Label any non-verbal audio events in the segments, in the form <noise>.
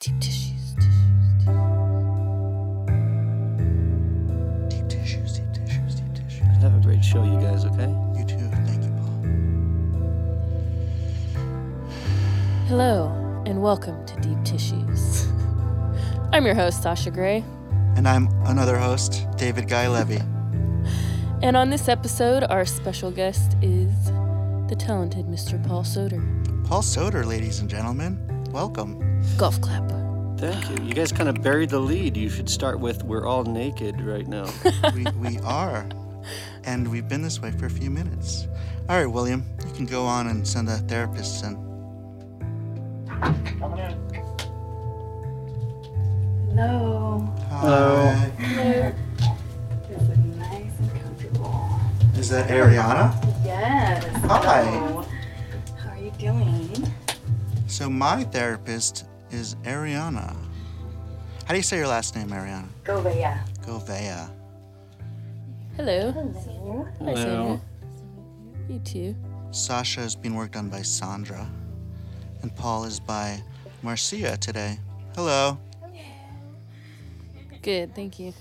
Deep tissues. Deep tissues, deep tissues, deep tissues. Have a great show, you guys, okay? You too. Thank you, Paul. Hello, and welcome to Deep Tissues. <laughs> I'm your host, Sasha Grey, And I'm another host, David Guy Levy. <laughs> and on this episode, our special guest is the talented Mr. Paul Soter. Paul Soter, ladies and gentlemen. Welcome. Golf clap. Thank you. You guys kind of buried the lead. You should start with "We're all naked" right now. <laughs> we, we are. And we've been this way for a few minutes. All right, William, you can go on and send a therapist in. Coming in. Hello. Hi. It's looking nice and comfortable. Is that Ariana? Yes. Hi. Hello. How are you doing? So my therapist is Ariana. How do you say your last name, Ariana? Govea. Govea. Hello. Hello. Hi, Hello. Sandra. You too. Sasha is being worked on by Sandra. And Paul is by Marcia today. Hello. Good, thank you.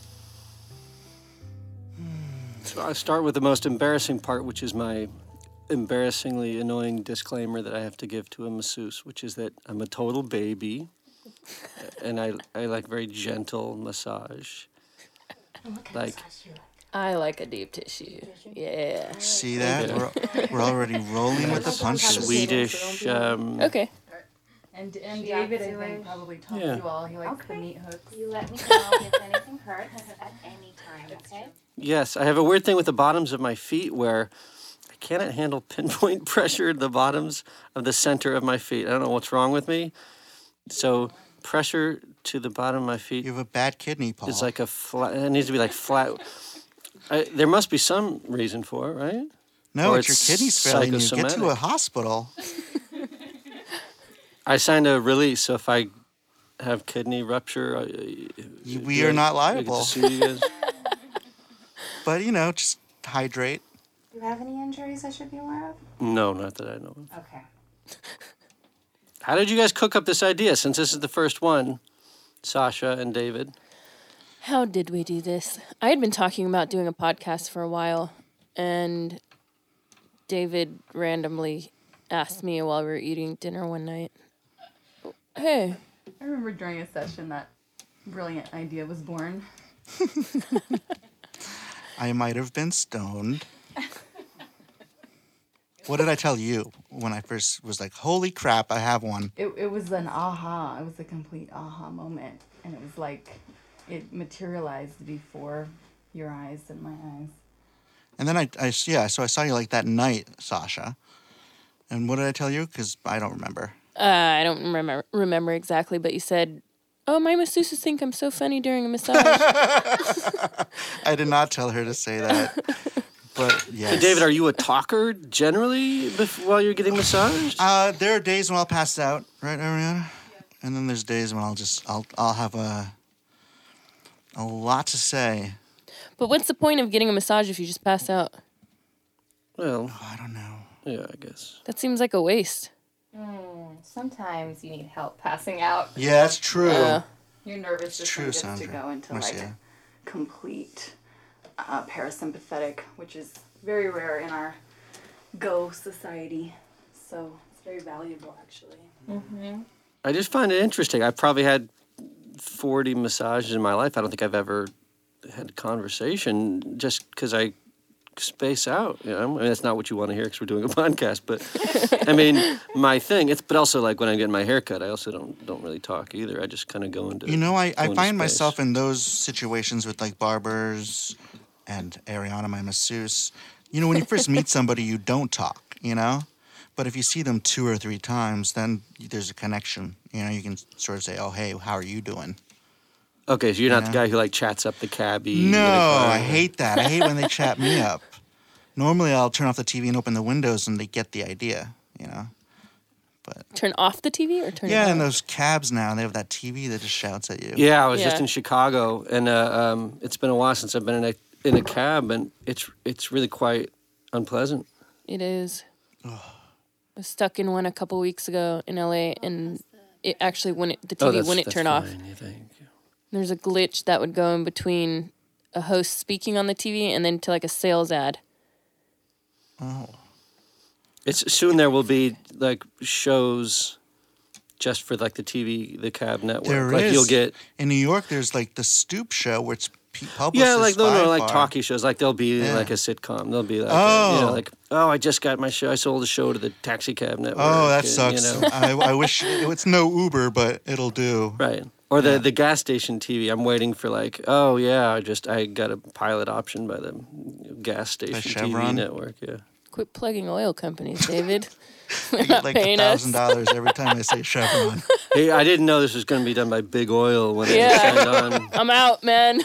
Hmm, so I'll start with the most embarrassing part, which is my embarrassingly annoying disclaimer that I have to give to a masseuse, which is that I'm a total baby, <laughs> and I I like very gentle massage. Like I like a deep tissue. Yeah. See that? We're, we're already rolling with the punches. Swedish. Um, Okay. And, and David, I think, probably taught Yeah. you all. He likes the meat hooks. You let me <laughs> know if anything hurts <laughs> at any time, okay? Yes, I have a weird thing with the bottoms of my feet where I it handle <laughs> pinpoint pressure at the bottoms of the center of my feet. I don't know what's wrong with me. So pressure to the bottom of my feet You have a bad kidney, Paul. It's like a flat. It needs to be like flat. I, there must be some reason for it, right? no, or it's your kidneys failing you. Get to a hospital. I signed a release, so if I have kidney rupture, I, we are not I to liable. you guys. <laughs> But, you know, just hydrate. Do you have any injuries I should be aware of? no, not that I know of. Okay. <laughs> How did you guys cook up this idea? Since this is the first one, Sasha and David. How did we do this? I had been talking about doing a podcast for a while, and David randomly asked me while we were eating dinner one night, oh, Hey, I remember during a session that brilliant idea was born. <laughs> I might have been stoned. <laughs> What did I tell you when I first was like, holy crap, I have one? It, it was an aha. It was a complete aha moment. And it was like it materialized before your eyes and my eyes. And then I, I, yeah, so I saw you like that night, Sasha. And what did I tell you? Because I don't remember. uh, I don't remember remember exactly, but you said, "Oh, my masseuses think I'm so funny during a massage." <laughs> I did not tell her to say that. <laughs> But yes. Hey, David, are you a talker generally bef- while you're getting massaged? Uh, there are days when I'll pass out, right, Ariana? And then there's days when I'll just, I'll, I'll have a, a lot to say. but what's the point of getting a massage if you just pass out? Well, Oh, I don't know. yeah, I guess. That seems like a waste. Sometimes you need help passing out. Yeah, that's true. Uh, Your nervous It's system true, gets Sandra. to go into like complete uh, parasympathetic, which is very rare in our Go society. So it's very valuable, actually. I just find it interesting. I've probably had 40 massages in my life. I don't think I've ever had a conversation just because I space out. You know, I mean, that's not what you want to hear because we're doing a <laughs> podcast. But I mean, my thing. It's but also like when I'm getting my hair cut, I also don't don't really talk either. I just kind of go into. You know, I, I find space. myself in those situations with like barbers and Ariana, my masseuse. You know, when you first meet <laughs> somebody, you don't talk, you know? But if you see them two or three times, then there's a connection. You know, you can sort of say, oh, hey, how are you doing? Okay, so you're not Yeah. the guy who like chats up the cabbie. No. I hate that. I hate when they chat me <laughs> up. Normally, I'll turn off the TV and open the windows and they get the idea, you know? But turn off the TV or turn Yeah, it and those cabs now, they have that TV that just shouts at you. Yeah, I was just in Chicago, and uh, um, it's been a while since I've been in a in a cab, and it's it's really quite unpleasant. It is. I was stuck in one a couple weeks ago in LA, oh, and it actually wouldn't the TV oh, that's, wouldn't that's turn off. fine, You think? There's a glitch that would go in between a host speaking on the TV and then to like a sales ad. Oh. It's soon. There will be like shows just for like the TV, the cab network. There like is. you'll get In New York, there's like the Stoop Show where it's published. yeah, like no, no, like Spy talkie shows. Like there'll be Yeah. like a sitcom. There'll be like a, you know, Oh. like oh, I just got my show. I sold a show to the taxi cab network. Oh, that and, sucks. You know. I, I wish it's no Uber, but it'll do. Right. Or the, the gas station TV. I'm waiting for like, oh yeah, I just I got a pilot option by the gas station TV network. Yeah. Quit plugging oil companies, <laughs> David. I They're get not like a paying us. thousand dollars every time I say Chevron. <laughs> Hey, I didn't know this was going to be done by Big Oil when Yeah. it signed on. <laughs> I'm out, man.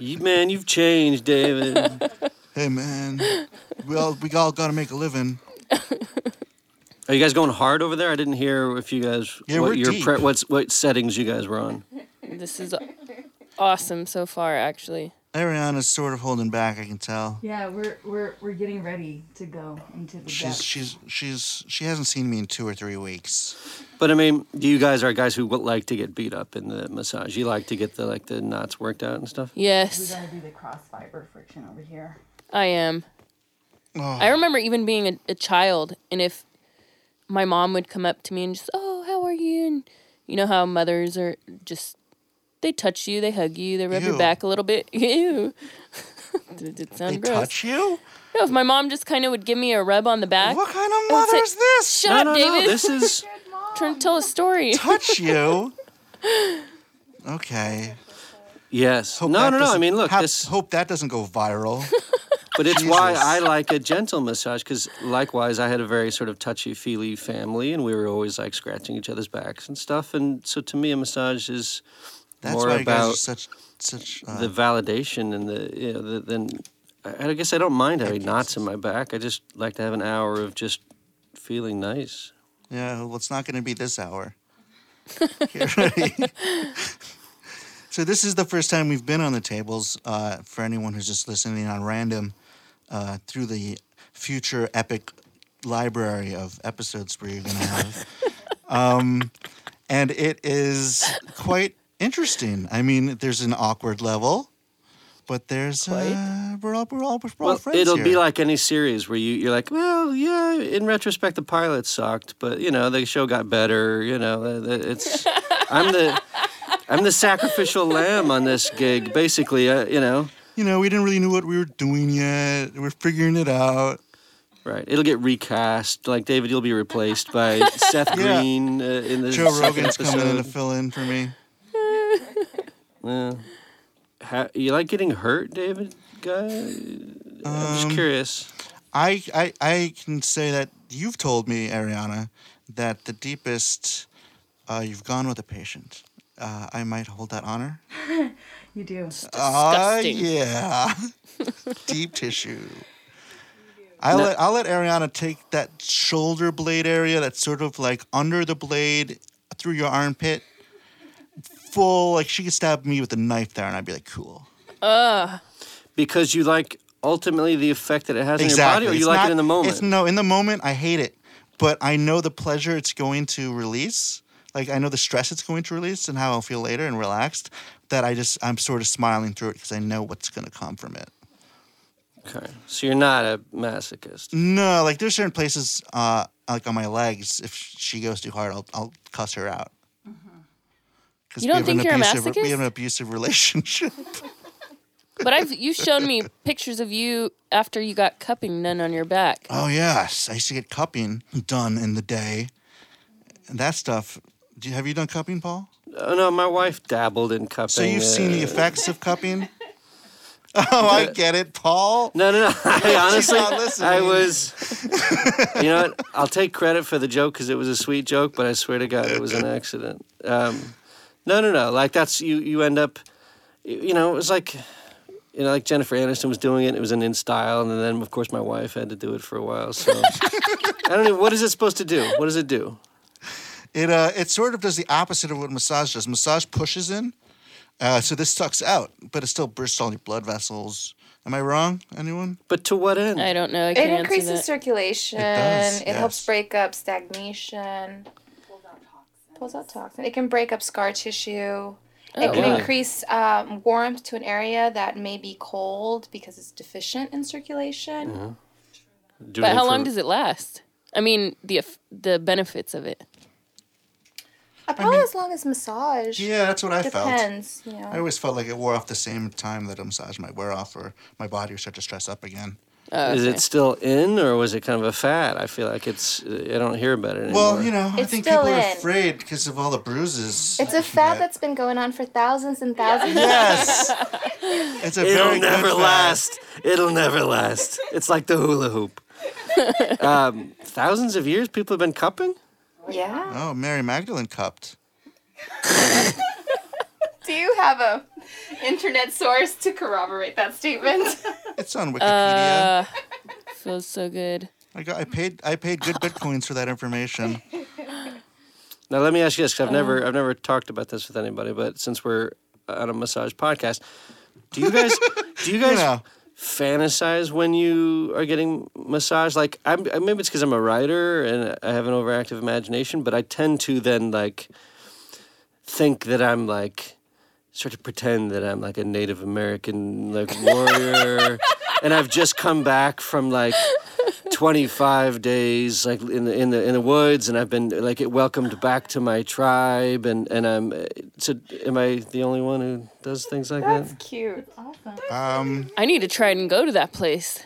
You, man, you've changed, David. hey man, we all we all got to make a living. Are you guys going hard over there? I didn't hear if you guys Yeah, what we're your deep. pre- what's what settings you guys were on. this is awesome so far, actually. Ariana's sort of holding back. I can tell. Yeah, we're we're we're getting ready to go into the bed. She's depths. she's she's she hasn't seen me in two or three weeks. But I mean, you guys are guys who would like to get beat up in the massage. You like to get the like the knots worked out and stuff. Yes. We're gonna do the cross fiber friction over here. I am. Oh, I remember even being a, a child, and if my mom would come up to me and just, oh, how are you? And you know how mothers are just, they touch you, they hug you, they rub your back a little bit. <laughs> Ew. <laughs> Did it sound they gross? touch you? No, if my mom just kind of would give me a rub on the back. What kind of I mother say, is this? Shut no, up, no, David. no. This is <laughs> Trying to tell a story. Touch you? Okay. yes. Hope no, that no, no. I doesn't- mean, look, hap- this. Hope that doesn't go viral. But it's why I like a gentle massage because, likewise, I had a very sort of touchy feely family, and we were always like scratching each other's backs and stuff. And so, to me, a massage is That's more why you guys are about such such. Uh, the validation and the you know the, then. I I guess I don't mind having knots in my back. I just like to have an hour of just feeling nice. Yeah, well, it's not going to be this hour. <laughs> <laughs> So this is the first time we've been on the tables. Uh, for anyone who's just listening on random, uh, through the future epic library of episodes we're going to have, <laughs> um, and it is quite interesting. I mean, there's an awkward level. But there's uh, we're all we're all, we're all Well, friends it'll here. be like any series where you, you're like, well, yeah, in retrospect, the pilot sucked, but you know, the show got better. You know, uh, it's I'm the <laughs> I'm the sacrificial lamb on this gig, basically. Uh, you know, you know we didn't really know what we were doing yet. We're figuring it out. right? It'll get recast. Like David, you'll be replaced by <laughs> Seth Yeah. Green uh, in the Joe second Rogan's coming in to fill in for me. Yeah. Ha- you like getting hurt, David? Guy, I'm just Um, curious. I, I I can say that you've told me, Ariana, that the deepest uh, you've gone with a patient. Uh, I might hold that honor. <laughs> You do. Ah, Disgusting. yeah, <laughs> deep tissue. I'll No. let I'll let Ariana take that shoulder blade area that's sort of like under the blade through your armpit. Full like she could stab me with a knife there, and I'd be like, cool. Because you like ultimately the effect that it has on your body, or you It's like not- it in the moment. It's no, in the moment I hate it, but I know the pleasure it's going to release. Like I know the stress it's going to release and how I'll feel later and relaxed. That I just I'm sort of smiling through it because I know what's going to come from it. Okay. So you're not a masochist. No, like there's certain places, uh, like on my legs. If she goes too hard, I'll I'll cuss her out. 'Cause You don't we have an think you're a abusive, We have an abusive relationship. <laughs> But I've you showed me pictures of you after you got cupping done on your back. oh yes, I used to get cupping done in the day, and that stuff. Do you, have you done cupping, Paul? Oh no, my wife dabbled in cupping. So you've seen the uh, effects of cupping? <laughs> Oh, I get it, Paul. No, no, no. <laughs> I honestly. I was. You know what? I'll take credit for the joke because it was a sweet joke, but I swear to God, it was an accident. Um, no, no, no. Like that's you. You end up. You you know, it was like. You know, like Jennifer Aniston was doing it. It was an in style, and then of course my wife had to do it for a while. So <laughs> I don't know. What is it supposed to do? What does it do? It uh, it sort of does the opposite of what massage does. Massage pushes in, uh, so this sucks out, but it still bursts all your blood vessels. Am I wrong? Anyone? But to what end? I don't know. I It can't answer increases that. circulation. It does, It helps break up stagnation. Pulls out toxin. It can break up scar tissue. It Oh. can Really? increase um, warmth to an area that may be cold because it's deficient in circulation. Mm-hmm. Do But how for- long does it last? I mean, the the benefits of it. Uh, probably as long as massage. Yeah, that's what I felt. Depends, you know. I always felt like it wore off the same time that a massage might wear off, or my body would start to stress up again. Oh, Is it still in, or was it kind of a fad? I feel like it's. I don't hear about it anymore. Well, you know, I It's think still people are afraid because of all the bruises. It's a fad get. that's been going on for thousands and thousands. Yes. <laughs> it's a It'll very never good fad. last. It'll never last. It's like the hula hoop. <laughs> um, thousands of years people have been cupping. Yeah. Oh, Mary Magdalene cupped. <laughs> Do you have a internet source to corroborate that statement? It's on Wikipedia. Uh, feels so good. I got. I paid. I paid good bitcoins for that information. Now let me ask you this: 'cause I've never, I've never talked about this with anybody, but since we're on a massage podcast, do you guys, do you <laughs> You guys know, fantasize when you are getting massage? Like, I'm maybe it's because I'm a writer and I have an overactive imagination, but I tend to then like think that I'm like start to pretend that I'm like a Native American like warrior, <laughs> and I've just come back from like. 25 days like in the in the in the woods and I've been like welcomed back to my tribe and and I'm uh, so am I the only one who does things like That's that? That's cute. Awesome. Um, I need to try and go to that place.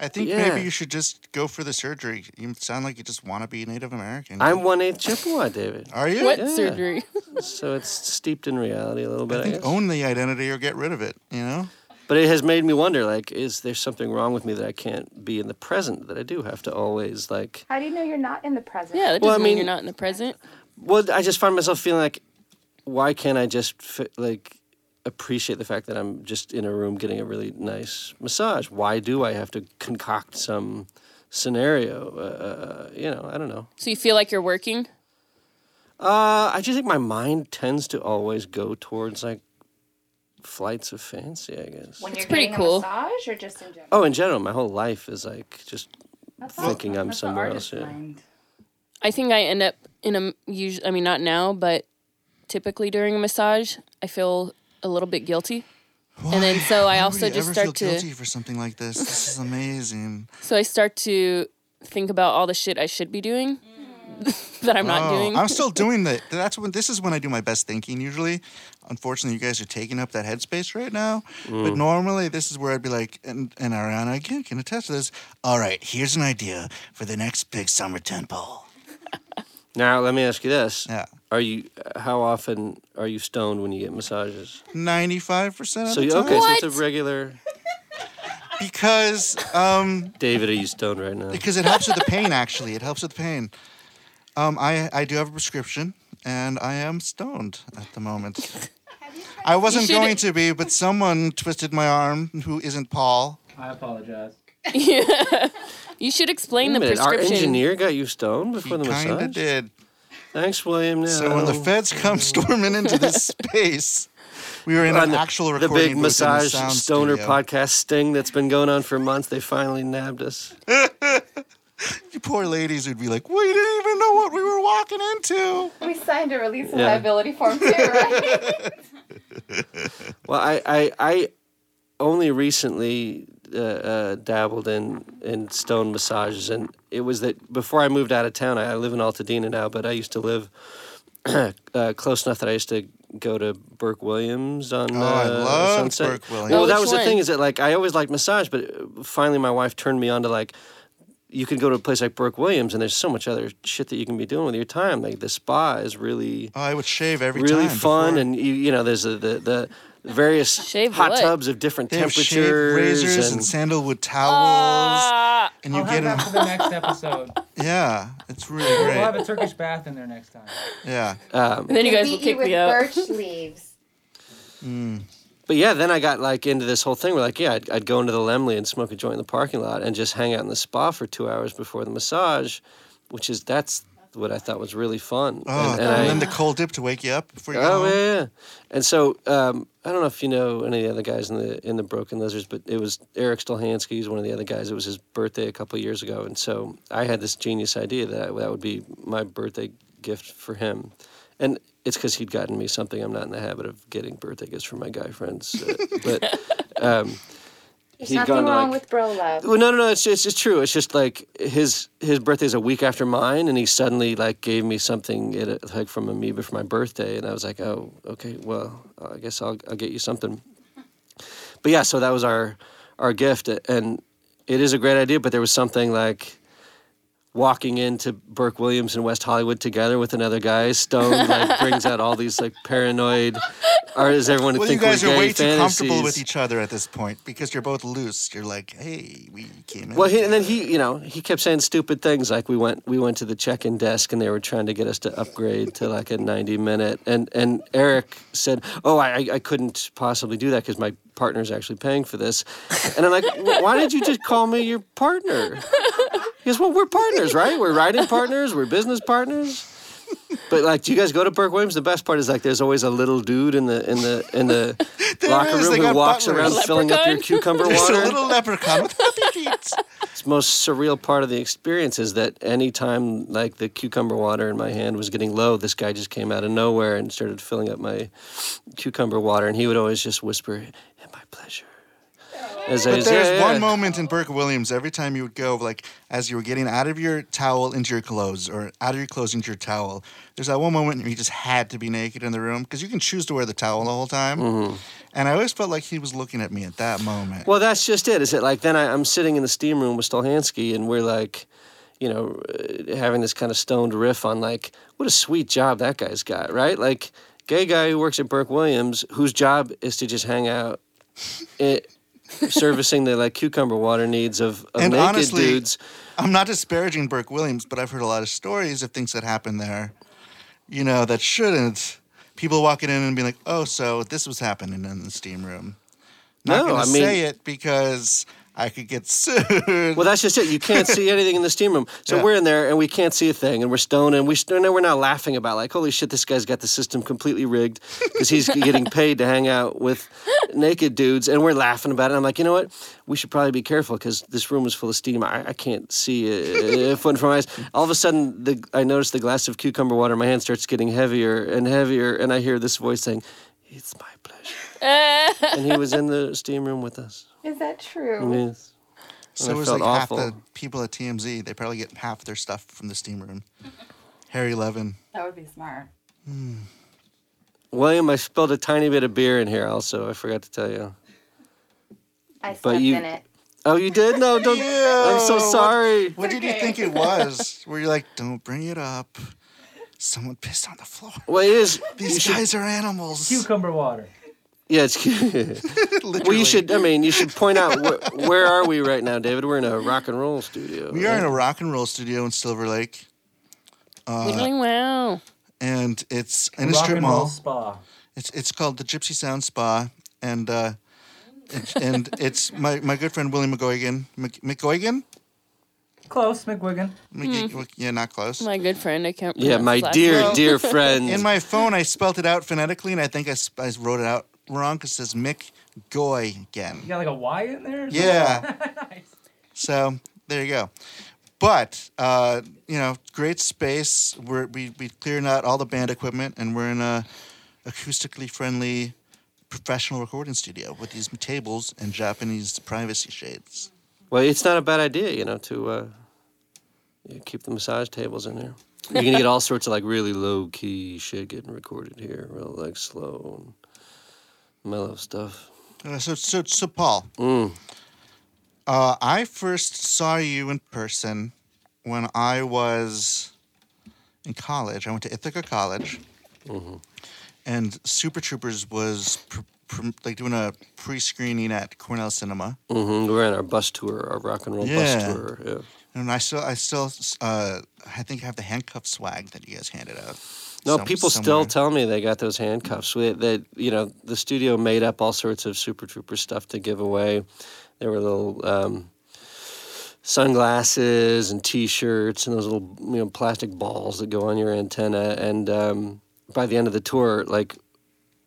I think Yeah. maybe you should just go for the surgery. You sound like you just want to be Native American. I'm one eighth Chippewa, David. Are you? What Yeah. surgery? <laughs> So it's steeped in reality a little bit. I I think guess. own the identity or get rid of it. You know. But it has made me wonder, like, is there something wrong with me that I can't be in the present? That I do have to always like. How do you know you're not in the present? Yeah, that Well, I mean, mean- you're not in the present. Well, I just find myself feeling like, why can't I just fi- like appreciate the fact that I'm just in a room getting a really nice massage? Why do I have to concoct some scenario? Uh, you know, I don't know. So you feel like you're working? Uh, I just think my mind tends to always go towards like flights of fancy. I guess. When you're pretty cool. a massage or just in general? Oh, in general, my whole life is like just That's thinking I'm that's somewhere else. Yeah. I think I end up in a usually. I mean, not now, but typically during a massage, I feel a little bit guilty. And then so I Why also would you just ever start feel to guilty for something like this. This is amazing. so I start to think about all the shit I should be doing <laughs> that I'm not Oh, doing. I'm still doing that. That's when this is when I do my best thinking. Usually, unfortunately, you guys are taking up that headspace right now. But mm. normally, this is where I'd be like, and and Ariana again can attest to this. All right, here's an idea for the next big summer temple. <laughs> Now, let me ask you this: Yeah, Are you? How often are you stoned when you get massages? ninety-five percent of So the you time. okay? So it's a regular. <laughs> Because um, David, are you stoned right now? because it helps with the pain. Actually, it helps with the pain. Um, I I do have a prescription, and I am stoned at the moment. I wasn't should- going to be, but someone twisted my arm who isn't Paul. I apologize. <laughs> <laughs> you should explain Wait a the minute, our engineer got you stoned He before the kind of did. Thanks, William. Now. So when the feds come <laughs> storming into this space, we were in On an the, actual the big booth in the massage sound stoner studio. podcast sting that's been going on for months, they finally nabbed us. <laughs> You poor ladies would be like, we didn't even know what we were walking into. We signed a release of Yeah. liability form too, right? <laughs> Well, I, I, I only recently uh, uh, dabbled in, in stone massages, and it was that before I moved out of town, I, I live in Altadena now, but I used to live <clears throat> uh, close enough that I used to go to Burke Williams on Oh, I uh, Sunset. Burke Williams. Well, Oh, that was the thing is that like I always liked massage, but uh, finally my wife turned me on to like you can go to a place like Burke Williams, and there's so much other shit that you can be doing with your time. Like the spa is really Oh, I would shave every really time. fun, before. and you, you know, there's the the, the various <laughs> Shave hot what? tubs of different they have shaved temperatures. razors and, and, sandalwood towels, Ah, and you I'll get have that for the next episode. <laughs> Yeah, it's really great. We'll have great. a Turkish bath in there next time. Yeah, um, and then you guys will Beat kick with me out. birch <laughs> leaves. but yeah, then I got like into this whole thing where like yeah, I'd, I'd go into the Lemley and smoke a joint in the parking lot and just hang out in the spa for two hours before the massage, which is that's what I thought was really fun. Oh, and, and, and I- then the cold dip to wake you up before you go Oh home. yeah, yeah. And so um, I don't know if you know any of the other guys in the in the Broken Lizards, but it was Erik Stolhanske. He's one of the other guys. It was his birthday a couple of years ago, and so I had this genius idea that I, that would be my birthday gift for him, and it's because he'd gotten me something I'm not in the habit of getting birthday gifts from my guy friends. Uh, but <laughs> um, There's he'd nothing gone wrong like- with bro love. well, no, no, no. It's just, it's true. It's just like his his birthday's a week after mine, and he suddenly like gave me something a, like from Amoeba for my birthday, and I was like, oh, okay, well, I guess I'll I'll get you something. But yeah, so that was our our gift, and it is a great idea. But there was something like walking into Burke Williams in West Hollywood together with another guy, stoned, like <laughs> brings out all these like paranoid. Or is everyone Well, you think guys we're are gay way too comfortable with each other at this point because you're both loose. You're like, hey, we came in. Well, he, and then he, you know, he kept saying stupid things like we went we went to the check-in desk and they were trying to get us to upgrade to like a 90 minute, and and Erik said, oh, I I- I couldn't possibly do that because my partner's actually paying for this, and I'm like, "Wh- why did you just call me your partner? <laughs> He goes, well, we're partners, right? We're writing partners, we're business partners. But like, do you guys go to Burke Williams? The best part is like, there's always a little dude in the in the in the <laughs> locker is, room who walks butlers. around filling up your Leprechaun? cucumber There's water. a little leprechaun with happy feet. <laughs> It's most surreal part of the experience is that anytime like the cucumber water in my hand was getting low, this guy just came out of nowhere and started filling up my cucumber water, and he would always just whisper, "And my pleasure." As But there's one moment in Burke Williams every time you would go, like as you were getting out of your towel into your clothes, or out of your clothes into your towel. There's that one moment where you just had to be naked in the room because you can choose to wear the towel the whole time. Mm-hmm. And I always felt like he was looking at me at that moment. Well, that's just it. Is it like then I, I'm sitting in the steam room with Stolhanske, and we're like, you know, uh, having this kind of stoned riff on like, what a sweet job that guy's got, right? Like, gay guy who works at Burke Williams, whose job is to just hang out, <laughs> it, servicing the like cucumber water needs of, of And naked honestly- dudes. I'm not disparaging Burke Williams, but I've heard a lot of stories of things that happen there, you know, that shouldn't. People walking in and being like, "Oh, so this was happening in the steam room." Not No, gonna I mean- say it because I could get sued. Well, that's just it. You can't see <laughs> anything in the steam room. So Yeah. we're in there and we can't see a thing, and we're stoned, and we st- and we're now laughing about like, holy shit, this guy's got the system completely rigged because he's <laughs> getting paid to hang out with naked dudes, and we're laughing about it. I'm like, you know what? We should probably be careful because this room is full of steam. I, I can't see a, a foot in front of my eyes. All of a sudden, the, I notice the glass of cucumber water in my hand starts getting heavier and heavier, and I hear this voice saying, "It's my pleasure." <laughs> and he was in the steam room with us. Is that true? Yes. So I it was like awful. half the people at TMZ. They probably get half their stuff from the steam room. Harvey Levin. That would be smart. Hmm. William, I spilled a tiny bit of beer in here also. I forgot to tell you. I slept you- in it. Oh, you did? No, don't. <laughs> I'm so Ew, what- sorry. What did you think it <laughs> was? Where you're like, don't bring it up. Someone pissed on the floor. Well, it is. you These should- guys are animals. Cucumber water. Yeah, it's cute. <laughs> Literally. well, you should. I mean, you should point out where, where are we right now, David? We're in a rock and roll studio. We are in a rock and roll studio in Silver Lake, Wiggling wow. and it's in a Rock strip and roll mall. spa. It's it's called the Gypsy Sound Spa, and uh, it, and it's my, my good friend Willie McGoigan. Mc, McGoigan? Close, McWigan. McG- Yeah, not close. My good friend. I can't. Yeah, my dear, dear <laughs> friend. In my phone, I spelt it out phonetically, and I think I, I wrote it out wrong it says Mick Goy again. You got like a Y in there? Yeah. <laughs> nice. So there you go. But uh, you know, great space. We're, we we cleared out all the band equipment, and we're in a acoustically friendly professional recording studio with these tables and Japanese privacy shades. well, it's not a bad idea, you know, to uh, keep the massage tables in there. You're gonna get all sorts of like really low key shit getting recorded here, real like slow and mellow stuff. Uh, so so so Paul, Mm. uh, I first saw you in person when I was in college. I went to Ithaca College, mm-hmm. and Super Troopers was pr- pr- like doing a pre-screening at Cornell Cinema. Mm-hmm. We're on our bus tour, our rock and roll Yeah. bus tour. Yeah. And I still, I still, uh, I think I have the handcuff swag that you guys handed out. No, some- people still tell me they got those handcuffs. We, that you know, the studio made up all sorts of Super Trooper stuff to give away. There were little um, sunglasses and T-shirts and those little you know plastic balls that go on your antenna. And um, by the end of the tour, like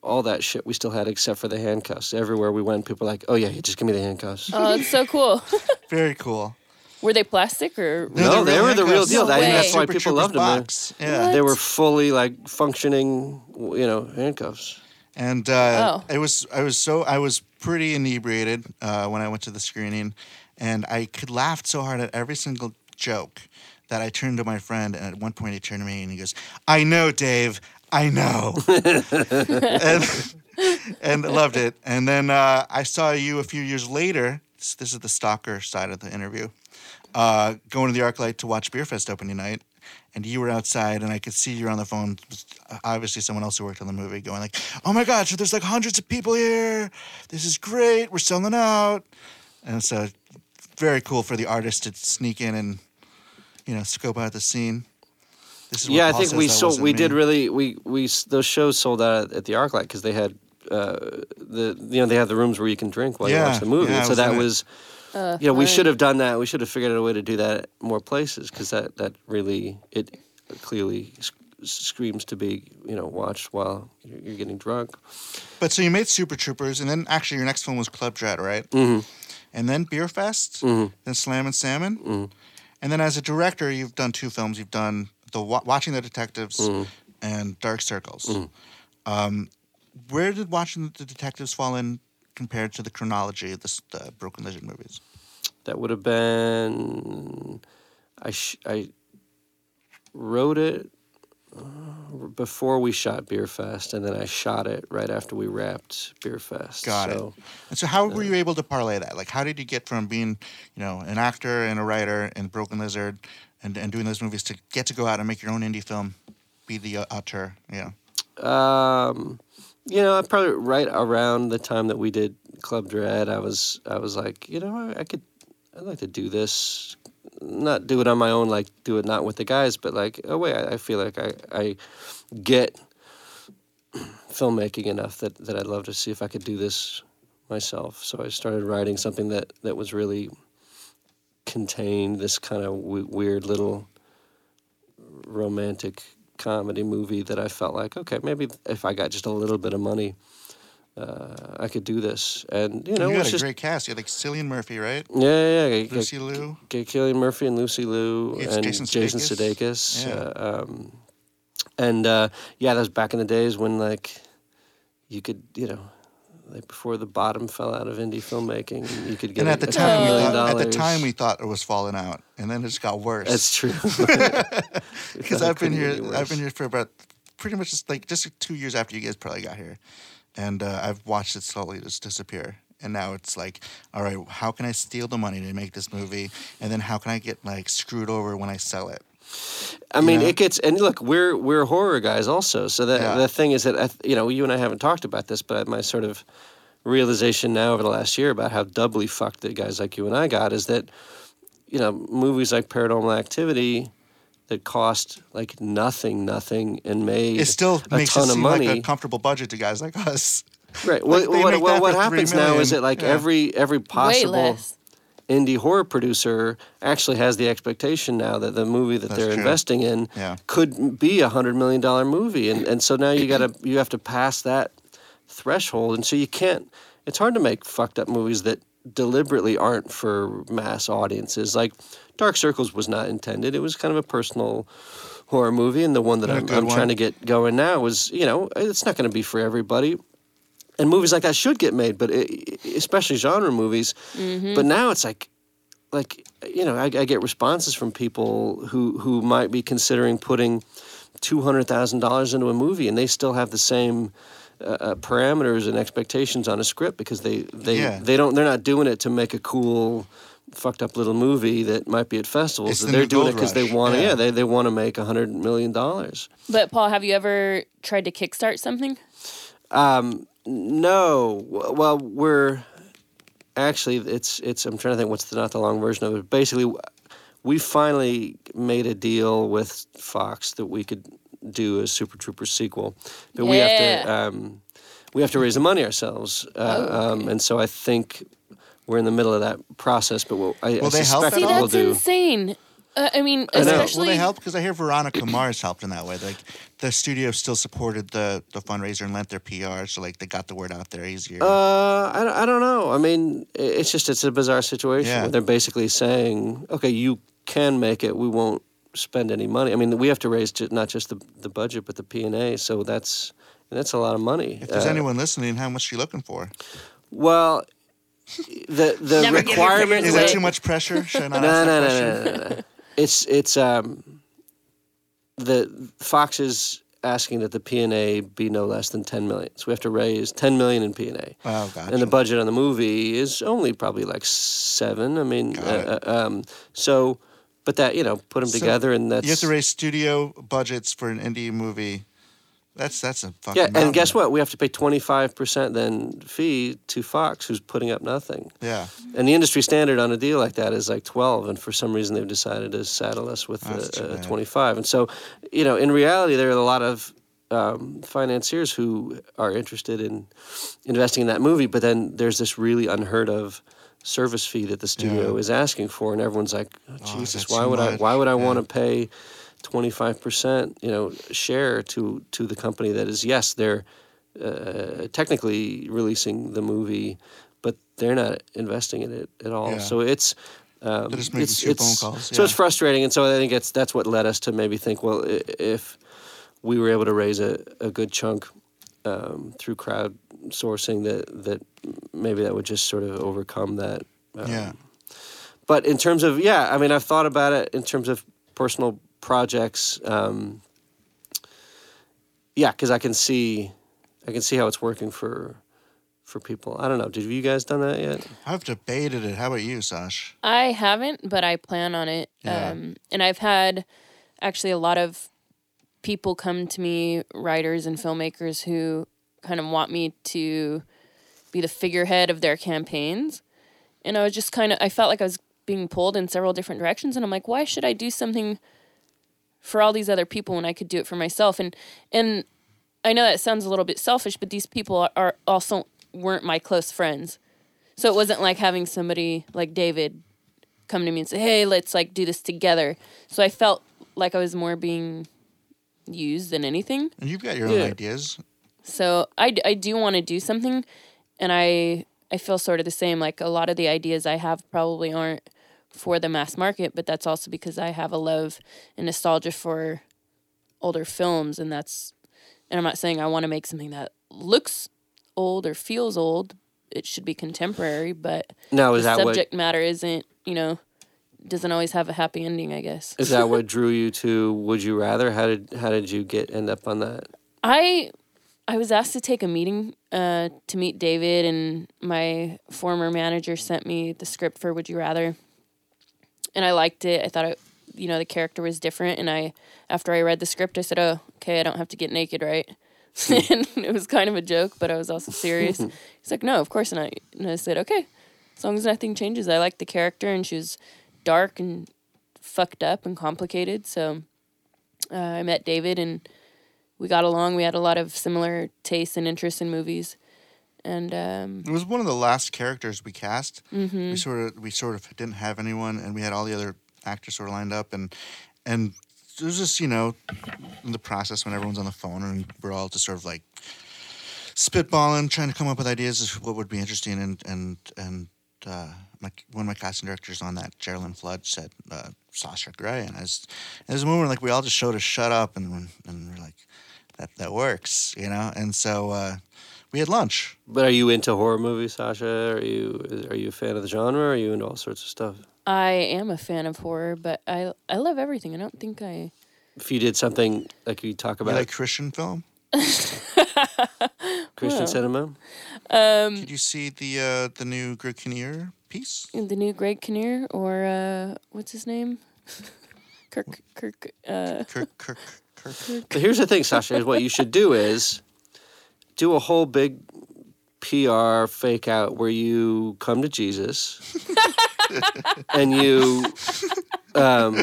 all that shit we still had except for the handcuffs. Everywhere we went, people were like, "Oh yeah, just give me the handcuffs." Oh, it's so cool. <laughs> Very cool. Were they plastic or? No, they're they were the real deal. No I think that's why Super people Troopers loved them. They- box. Yeah. They were fully like functioning, you know, handcuffs. And uh, Oh. it was I was so I was pretty inebriated uh, when I went to the screening, and I could laughed so hard at every single joke that I turned to my friend, and at one point he turned to me and he goes, "I know, Dave, I know," <laughs> and, and loved it. And then uh, I saw you a few years later. This, this is the stalker side of the interview. Uh, going to the ArcLight to watch Beerfest opening night, and you were outside, and I could see you were on the phone. Obviously, someone else who worked on the movie, going like, "Oh my God! So there's like hundreds of people here. This is great. We're selling out." And so, very cool for the artist to sneak in and, you know, scope out the scene. This is what Yeah, I think we sold. We me. did really. We we those shows sold out at the ArcLight because they had uh, the you know they have the rooms where you can drink while you watch the movie. yeah, so that was. it. Was. Uh, you know, we should have done that. We should have figured out a way to do that at more places because that, that really it clearly sc- screams to be you know watched while you're, you're getting drunk. But so you made Super Troopers, and then actually your next film was Club Dread, right? Mm-hmm. And then Beerfest, Mhm. then Slammin' Salmon, Mhm. and then as a director, you've done two films. You've done the Watching the Detectives Mhm. and Dark Circles. Mhm. Um, where did Watching the Detectives fall in compared to the chronology of the, the Broken Lizard movies? That would have been I sh- I wrote it uh, before we shot Beerfest, and then I shot it right after we wrapped Beerfest. Got it. so, And so, how were you able to parlay that? Like, how did you get from being, you know, an actor and a writer in Broken Lizard, and, and doing those movies to get to go out and make your own indie film, be the uh, auteur? Yeah. Um, you know, probably right around the time that we did Club Dread, I was I was like, you know, I, I could, I'd like to do this, not do it on my own, like do it not with the guys, but like, oh wait, I, I feel like I I get filmmaking enough that that I'd love to see if I could do this myself. So I started writing something that that was really contained this kind of w- weird little romantic comedy movie that I felt like, okay, maybe if I got just a little bit of money, uh, I could do this. And you know, you got a just great cast. You had like Cillian Murphy, right? yeah, yeah, yeah. Lucy Liu. Get Cillian Murphy and Lucy Liu and Jason Jason, Sudeikis. Sudeikis. Yeah. Uh, um, and uh, yeah, that was back in the days when like you could, you know, like before the bottom fell out of indie filmmaking, you could get And at the time, we thought, at the time we thought it was falling out, and then it just got worse. That's true. <laughs> <laughs> because I've been here. any I've been here for about pretty much just like just two years after you guys probably got here, and uh, I've watched it slowly just disappear. And now it's like, all right, how can I steal the money to make this movie, and then how can I get like screwed over when I sell it? I mean, know? it gets and look, we're we're horror guys also. So the Yeah. the thing is that I, you know, you and I haven't talked about this, but my sort of realization now over the last year about how doubly fucked that guys like you and I got is that you know movies like Paranormal Activity that cost like nothing, nothing, and made It still a makes it ton of seem money. like a comfortable budget to guys like us. right. <laughs> like, Well, they what, make what, that what for three happens now is million. that like Yeah. every every Way possible less. Indie horror producer actually has the expectation now that the movie that That's they're true. investing in Yeah. could be a hundred million dollar movie, and and so now you gotta you have to pass that threshold, and so you can't. It's hard to make fucked up movies that deliberately aren't for mass audiences. Like Dark Circles was not intended; it was kind of a personal horror movie, and the one that a I'm, I'm trying to get going now was you know it's not going to be for everybody. And movies like that should get made, but it, especially genre movies. But now it's like like you know I, I get responses from people who who might be considering putting two hundred thousand dollars into a movie and they still have the same uh, uh, parameters and expectations on a script because they they Yeah. they don't they're not doing it to make a cool fucked up little movie that might be at festivals the they're doing it because they want to Yeah. yeah. they, they want to make a hundred million dollars But Paul, have you ever tried to kickstart something? Um, no. Well, we're actually it's it's. I'm trying to think what's the not the long version of it. Basically, we finally made a deal with Fox that we could do a Super Troopers sequel, but we have to um, we have to raise the money ourselves, uh, Oh, um, and so I think we're in the middle of that process. But what I, I Will they suspect at See, all? what we'll that's do. insane. Uh, I mean, especially Will they help? Because I hear Veronica Mars helped in that way. Like the studio still supported the the fundraiser and lent their PR, so like they got the word out there easier. Uh, I, don't- I don't know. I mean, it's just it's a bizarre situation. Yeah. They're basically saying, okay, you can make it. We won't spend any money. I mean, we have to raise ju- not just the the budget, but the P and A. So that's that's a lot of money. if there's Uh, anyone listening, how much are you looking for? well, the the Never requirement Is that too much pressure? Should I not no, ask no, that no, no, no, no, no. It's it's um the Fox is asking that the P and A be no less than ten million. So we have to raise ten million in P and A. Oh, gotcha. And the budget on the movie is only probably like seven. I mean, uh, uh, um, so, but that you know, put them So together, and that's you have to raise studio budgets for an indie movie. That's that's a fucking yeah. And mountain. guess what? We have to pay twenty five percent then fee to Fox, who's putting up nothing. Yeah, And the industry standard on a deal like that is like 12, and for some reason they've decided to saddle us with uh, bad. 25. And so, you know, in reality, there are a lot of um, financiers who are interested in investing in that movie, but then there's this really unheard of service fee that the studio Yeah. is asking for, and everyone's like, oh, Oh, Jesus, that's why would I? Why would I Yeah. want to pay? 25% you know share to to the company that is yes they're uh, technically releasing the movie but they're not investing in it at all Yeah. so it's um, They're just making it's, it's- phone calls, so it's frustrating and so i think it's that's what led us to maybe think well if we were able to raise a, a good chunk um, through crowdsourcing that that maybe that would just sort of overcome that um, yeah. but in terms of yeah i mean i've thought about it in terms of personal projects um, yeah because i can see i can see how it's working for for people i don't know did you guys done that yet I've debated it. How about you, Sash? I haven't, but I plan on it. Yeah. Um, and I've had actually a lot of people come to me, writers and filmmakers, who kind of want me to be the figurehead of their campaigns. And I was just kind of, I felt like I was being pulled in several different directions. And I'm like, why should I do something for all these other people when I could do it for myself? And, and I know that sounds a little bit selfish, but these people are, are also weren't my close friends. So it wasn't like having somebody like David come to me and say, "Hey, let's like do this together." So I felt like I was more being used than anything. And you've got your own Yeah. ideas. So I, I do want to do something, and I I feel sort of the same. Like a lot of the ideas I have probably aren't for the mass market, but that's also because I have a love and nostalgia for older films, and that's. And I'm not saying I want to make something that looks old or feels old. It should be contemporary, but now is the that what subject matter isn't you know doesn't always have a happy ending i guess is that what <laughs> drew you to would you rather how did how did you get end up on that i i was asked to take a meeting uh, to meet david and my former manager sent me the script for would you rather and i liked it. I thought it you know the character was different and i after i read the script i said oh okay i don't have to get naked right? <laughs> And it was kind of a joke but i was also serious. <laughs> He's like no of course not. And i said okay as long as nothing changes. I like the character and she was dark and fucked up and complicated so uh, i met david and we got along. We had a lot of similar tastes and interests in movies and um, It was one of the last characters we cast. Mm-hmm. We sort of we sort of didn't have anyone, and we had all the other actors sort of lined up, and and it was just you know in the process when everyone's on the phone and we're all just sort of like spitballing, trying to come up with ideas of what would be interesting, and and and uh, my one of my casting directors on that, Geraldine Flood, said uh, Sasha Grey, and as as a moment like we all just showed us shut up, and and we're like that that works, you know, and so. Uh, we had lunch. but are you into horror movies sasha are you are you a fan of the genre or are you into all sorts of stuff i am a fan of horror but i i love everything i don't think i if you did something like you talk You about like Christian film? <laughs> christian Well. cinema um Did you see the uh, the new Greg Kinnear piece? the new greg kinnear or uh what's his name <laughs> kirk kirk uh Kirk Kirk Kirk. But here's the thing, Sasha, is what you should do is do a whole big PR fake out where you come to Jesus <laughs> and you um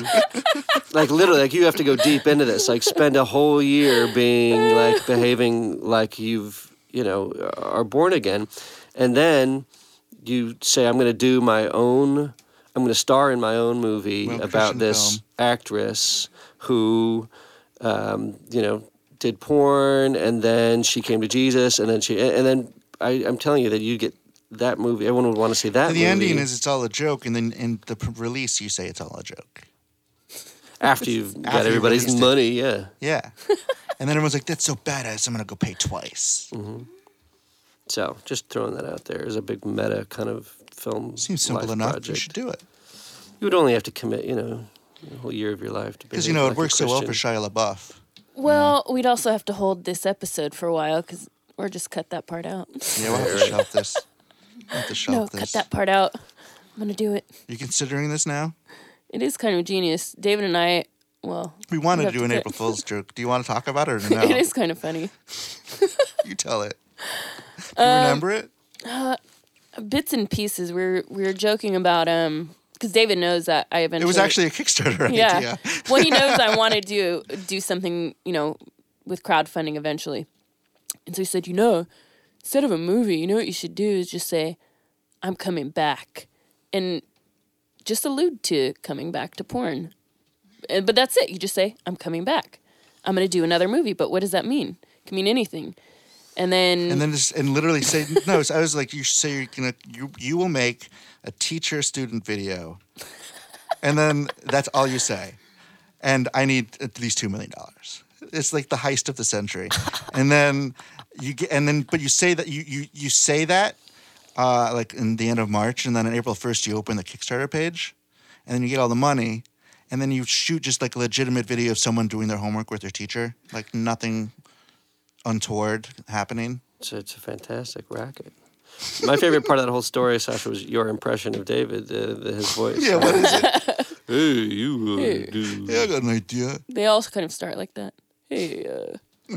like literally like you have to go deep into this. Like spend a whole year being like behaving like you've, you know, are born again. And then you say I'm going to do my own I'm going to star in my own movie Well, about Christian this film. actress who, um, you know, did porn and then she came to Jesus and then she and then I, I'm telling you that you get that movie. Everyone would want to see that. the movie ending is it's all a joke, and then in the release you say it's all a joke. after you've got After you everybody's released it. money. Yeah. Yeah. and then everyone's like, "That's so badass! I'm gonna go pay twice." Mm-hmm. So just throwing that out there is a big meta kind of film. Seems simple enough. You should do it You would only have to commit, you know, a whole year of your life to because you know it works so well for Shia LaBeouf. Well, we'd also have to hold this episode for a while because, or just cut that part out. Yeah, we'll have to shelf this. We'll have to shelf no, this. cut that part out. I'm gonna do it. You considering this now? It is kind of genius. David and I, well, We wanted to do an cut- April Fool's <laughs> joke. Do you want to talk about it or <laughs> no? it is kind of funny. <laughs> You tell it. Do you Um, remember it? Bits and pieces. We were we were joking about um because David knows that I eventually It was actually a Kickstarter <laughs> yeah. idea. <laughs> well, he knows I want to do do something, you know, with crowdfunding eventually. And so he said, you know, instead of a movie, you know what you should do is just say, I'm coming back. And just allude to coming back to porn. And, but that's it. You just say, I'm coming back. I'm going to do another movie. But what does that mean? It can mean anything. And then, and then just and literally say no. So I was like, you say you're gonna you you will make a teacher student video, and then that's all you say, and I need at least two million dollars. It's like the heist of the century, and then you get and then but you say that you you you say that uh, like in the end of March, and then on April first you open the Kickstarter page, and then you get all the money. And then you shoot just like a legitimate video of someone doing their homework with their teacher, like nothing untoward happening. It's, it's a fantastic racket. My favorite part of that whole story, Sasha, was your impression of David, uh, the, his voice. Yeah, what is it? <laughs> Hey, you uh, Hey. do. yeah, I got an idea. they all kind of start like that. Hey, uh, <laughs>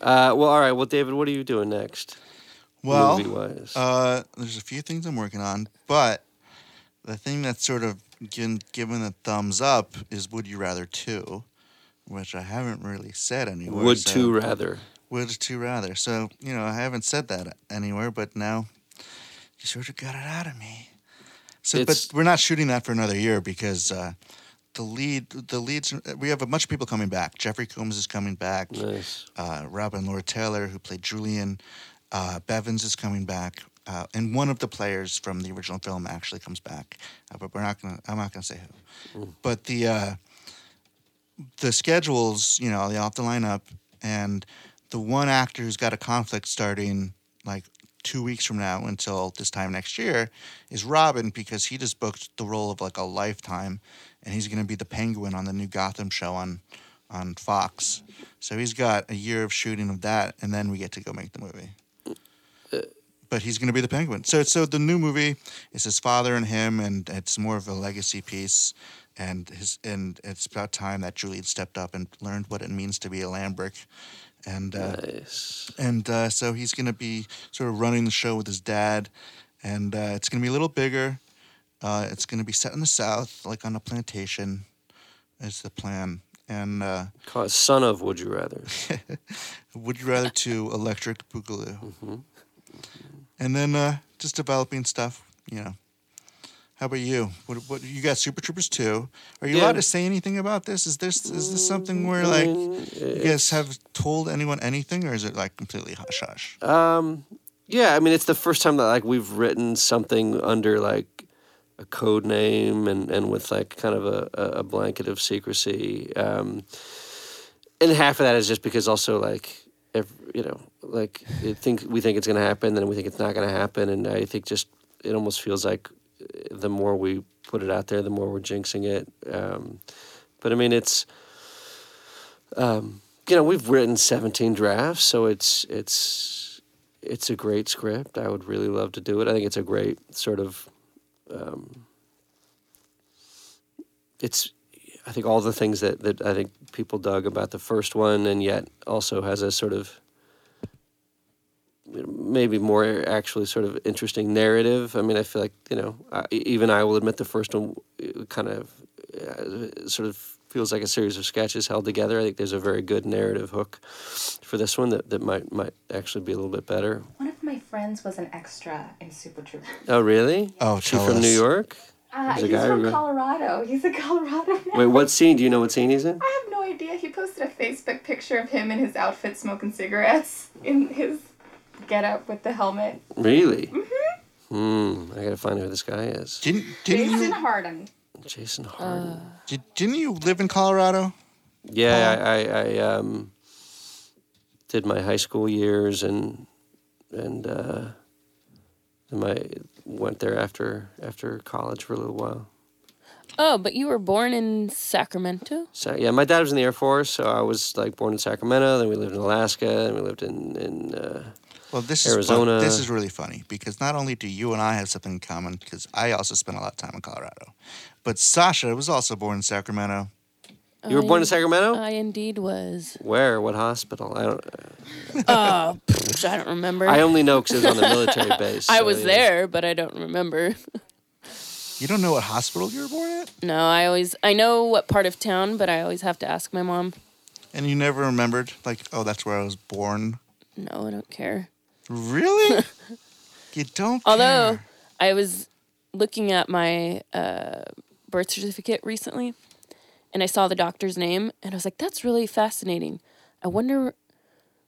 Uh, well, all right. Well, David, what are you doing next? Well, movie-wise. uh, there's a few things I'm working on, but the thing that's sort of given, given a thumbs up is Would You Rather 2, which I haven't really said anywhere. Would so- too rather. Would you rather. So, you know, I haven't said that anywhere, but now you sort of got it out of me. So, It's- but we're not shooting that for another year because uh, the lead, the leads, we have a bunch of people coming back. Jeffrey Combs is coming back. Nice. uh, Robin Lord Taylor, who played Julian. Uh, Bevins is coming back, uh, and one of the players from the original film actually comes back. Uh, but we're not gonna. I'm not gonna say who. But the uh, the schedules, you know, they all have to line up, and the one actor who's got a conflict starting like two weeks from now until this time next year is Robin because he just booked the role of like a lifetime, and he's going to be the Penguin on the new Gotham show on on Fox. So he's got a year of shooting of that, and then we get to go make the movie. But he's going to be the Penguin. So so the new movie is his father and him, and it's more of a legacy piece. And his and it's about time that Julian stepped up and learned what it means to be a Lambrick. And uh, Nice. and uh, so he's going to be sort of running the show with his dad, and uh, it's going to be a little bigger. Uh, it's going to be set in the South, like on a plantation, is the plan. And uh, Call Son of Would You Rather. <laughs> would you rather to Electric Boogaloo, Mm-hmm. and then uh, just developing stuff, you know. How about you? What, what you got? Super Troopers two. Are you Yeah. allowed to say anything about this? Is this is this something where like you guys have told anyone anything, or is it like completely hush hush? Um, yeah, I mean, it's the first time that like we've written something under like a code name and, and with like kind of a, a blanket of secrecy. Um, and half of that is just because also like, you know, like think we think it's gonna happen, then we think it's not gonna happen, and I think just it almost feels like the more we put it out there, the more we're jinxing it. Um, but I mean, it's um, you know we've written 17 drafts so it's it's it's a great script i would really love to do it i think it's a great sort of um, it's i think all the things that, that i think people dug about the first one and yet also has a sort of maybe more actually sort of interesting narrative i mean i feel like you know I, even i will admit the first one uh, kind of uh, sort of feels like a series of sketches held together. I think there's a very good narrative hook for this one that, that might might actually be a little bit better. One of my friends friends was an extra in Super Troopers. Oh, really? Oh, She tell from New. York? Uh, There's he's guy from who- Colorado. He's a Colorado man. Wait, what scene? Do you know what scene he's in? I have no idea. He posted a Facebook picture of him in his outfit smoking cigarettes in his getup with the helmet. Really? Mm-hmm. Hmm. I gotta find out who this guy is. Didn't didn't Jason you Harden. Jason Harden. did, didn't you live in Colorado? yeah, I, I, I um, did my high school years and and uh, and my went there after after college for a little while. Oh, but you were born in Sacramento? So yeah, my dad was in the Air Force, so I was like born in Sacramento. Then we lived in Alaska, and we lived in in. Uh, Well, this is Arizona. fun- this is really funny because not only do you and I have something in common, because I also spent a lot of time in Colorado, but Sasha was also born in Sacramento. you were born in Sacramento. I indeed was. Where? What hospital? I don't. Oh, <laughs> pfft, I don't remember. I only know because it was on the military <laughs> base. I so, was yeah. there, but I don't remember. You don't know what hospital you were born at, No, I always I know what part of town, but I always have to ask my mom. and you never remembered, like, oh, that's where I was born. No, I don't care. Really? <laughs> you don't. Although care. I was looking at my uh, birth certificate recently, and I saw the doctor's name, and I was like, "That's really fascinating. I wonder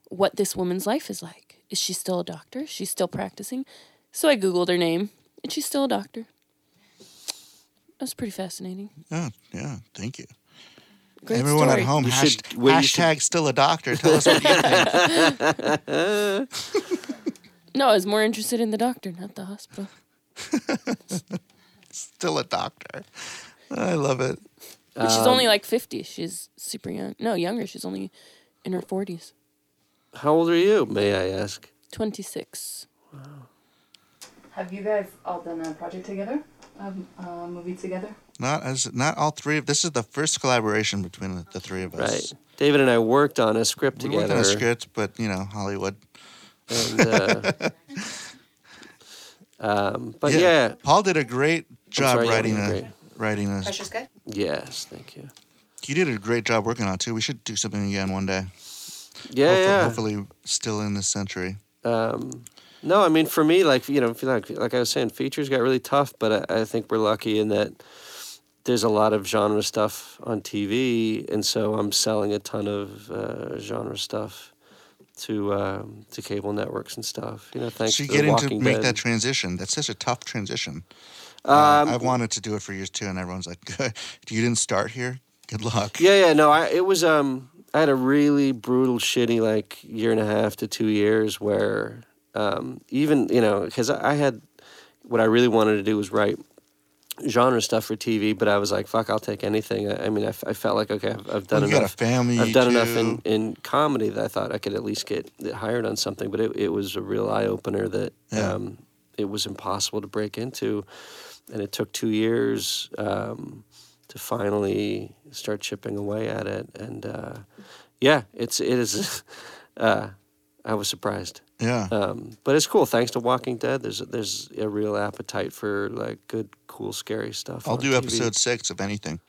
what this woman's life is like. Is she still a doctor? Is she still practicing?" So I googled her name, and she's still a doctor. That's pretty fascinating. Oh, yeah, thank you. Great Everyone story. at home, You hash- should- wait, you should- hashtag still a doctor. Tell us what you think. <laughs> No, I was more interested in the doctor, not the hospital. <laughs> still a doctor. I love it. But she's Um, only like fifty. She's super young. No, younger. She's only in her forties. How old are you? May I ask? Twenty six. Wow. Have you guys all done a project together? Um, a movie together? Not as not all three of this is the first collaboration between the, the three of us. Right. David and I worked on a script We together. worked on a script, but you know Hollywood. And, uh, <laughs> um, but yeah. Paul did a great job sorry, writing you a, great. writing a. Pressure's good. Yes, thank you. You did a great job working on it too. We should do something again one day. Yeah, hopefully, yeah. hopefully still in this century. Um, no, I mean for me, like you know, like like I was saying, features got really tough, but I, I think we're lucky in that there's a lot of genre stuff on TV, and so I'm selling a ton of uh, genre stuff to um, to cable networks and stuff. You know, thanks so you to get into make Dead. that transition. That's such a tough transition. Uh, Um, I've wanted to do it for years too, and everyone's like, <laughs> good. "You didn't start here. Good luck." Yeah, yeah, no, I it was um I had a really brutal, shitty like year and a half to two years where um even you know because I I had what I really wanted to do was write genre stuff for TV, but I was like, fuck, I'll take anything. I, I mean, I, f- I felt like okay, I've, I've done you got a enough. family, I've done enough in, in comedy that I thought I could at least get hired on something, but it, it was a real eye opener that Yeah. um, it was impossible to break into, and it took two years um, to finally start chipping away at it. And uh, yeah, it's it is. <laughs> Uh, I was surprised, Yeah. um, but it's cool. Thanks to Walking Dead, there's there's a real appetite for like good, cool, scary stuff. I'll do TV. episode six of anything.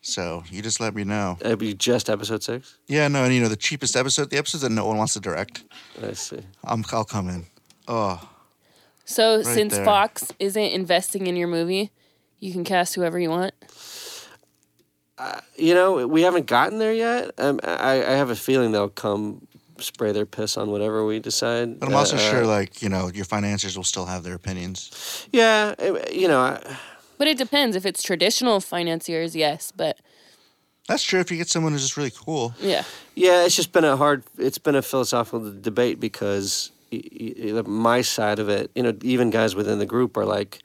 So you just let me know. It'd be just episode six. Yeah, no, and you know the cheapest episode, the episodes that no one wants to direct. I see. I'm, I'll come in. Oh, So since there. Fox isn't investing in your movie, you can cast whoever you want. You know, we haven't gotten there yet. Um, I, I have a feeling they'll come spray their piss on whatever we decide. but I'm also Uh, sure, like you know, your financiers will still have their opinions. Yeah, eh, you know, I, But it depends. If it's traditional financiers, yes. But That's true. If you get someone who's just really cool, yeah, yeah, it's just been a hard. It's been a philosophical debate because y- y- my side of it, you know, even guys within the group are like,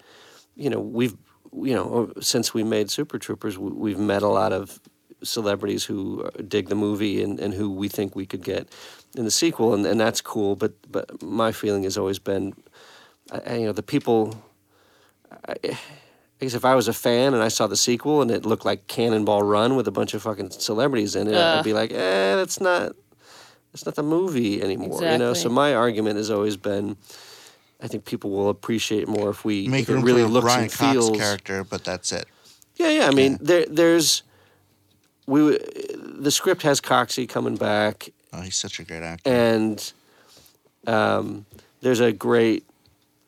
you know, we've, you know, since we made Super Troopers, we've met a lot of celebrities who uh, dig the movie and, and who we think we could get in the sequel, and, and that's cool. But but my feeling has always been, I, I- you know, the people. I, I guess if I was a fan and I saw the sequel and it looked like Cannonball Run with a bunch of fucking celebrities in it, I'd be like, eh, that's not, that's not the movie anymore. You know. So my argument has always been, I think people will appreciate more if we make if it really for a looks Brian and Cox feels. character, but that's it. Yeah, yeah. I mean, there, there's, we, the script has Coxie coming back, Oh, he's such a great actor. and um, there's a great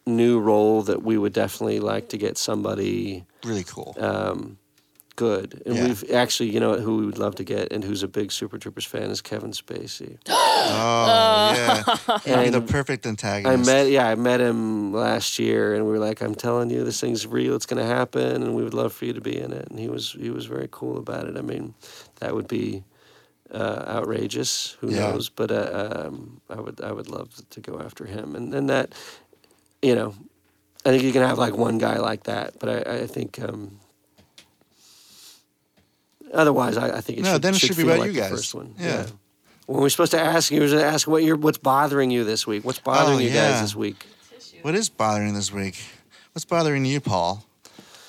new role that we would definitely like to get somebody Really cool. um, good. And Yeah. we've actually, you know, who we would love to get and who's a big Super Troopers fan is Kevin Spacey. <gasps> oh yeah, He'd be the perfect antagonist. I met, yeah, I met him last year, and we were like, "I'm telling you, this thing's real. It's going to happen, and we would love for you to be in it." And he was, he was very cool about it. I mean, that would be uh, outrageous. Who Yeah. knows? But uh, um, I would, I would love to go after him, and then that, you know, I think you can have like one guy like that, but I, I think. Um, Otherwise, I, I think it No, should, then it should be about like you the guys. first one. Yeah. When we're supposed to ask you, we're to ask what you're, what's bothering you this week. What's bothering Oh, you yeah. guys this week? What is bothering this week? What's bothering you, Paul?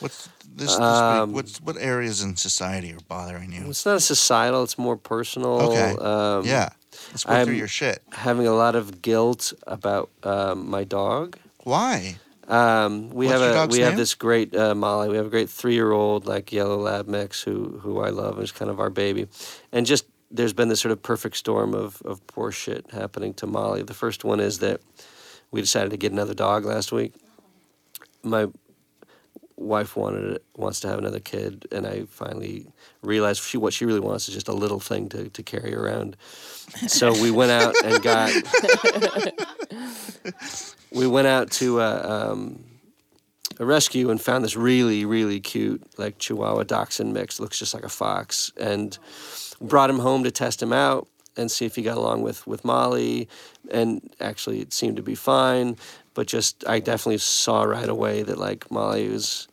What's this, this Um, week? What's what areas in society are bothering you? It's not societal. It's more personal. Okay. Um, yeah, let's go through your shit. Having a lot of guilt about um, my dog. Why? Um, we What's have a we have this great uh, Molly. We have a great three year old like yellow lab mix who who I love and is kind of our baby, and just there's been this sort of perfect storm of of poor shit happening to Molly. The first one is that we decided to get another dog last week. My wife wanted it, wants to have another kid, and I finally realized she what she really wants is just a little thing to, to carry around. So we went out and got. <laughs> <laughs> we went out to uh, um, a rescue and found this really really cute like Chihuahua Dachshund mix. Looks just like a fox, and brought him home to test him out and see if he got along with with Molly. And actually, it seemed to be fine. But just I definitely saw right away that like Molly was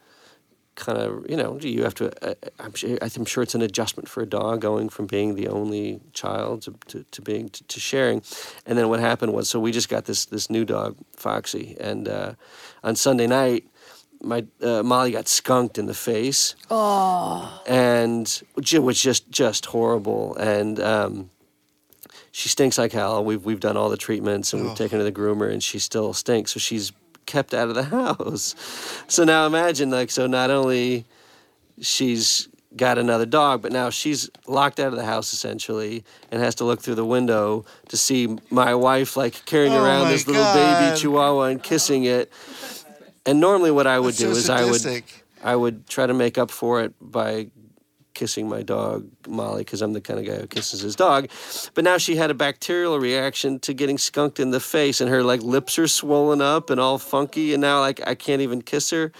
kind of you know you have to uh, I'm sure I'm sure it's an adjustment for a dog going from being the only child to, to, to being to, to sharing. And then what happened was so we just got this this new dog Foxy and uh, on Sunday night my uh, Molly got skunked in the face. Oh, and it was just just horrible. And um, she stinks like hell. We've we've done all the treatments and we've Ugh. taken her to the groomer and she still stinks. So she's kept out of the <laughs> house so now imagine like so not only she's got another dog but now she's locked out of the house essentially and has to look through the window to see my wife like carrying Oh around this little God. baby chihuahua and kissing it and normally what i would That's do so is i would. I would try to make up for it by kissing my dog Molly because I'm the kind of guy who kisses his dog. But now she had a bacterial reaction to getting skunked in the face, and her like lips are swollen up and all funky, and now like I can't even kiss her.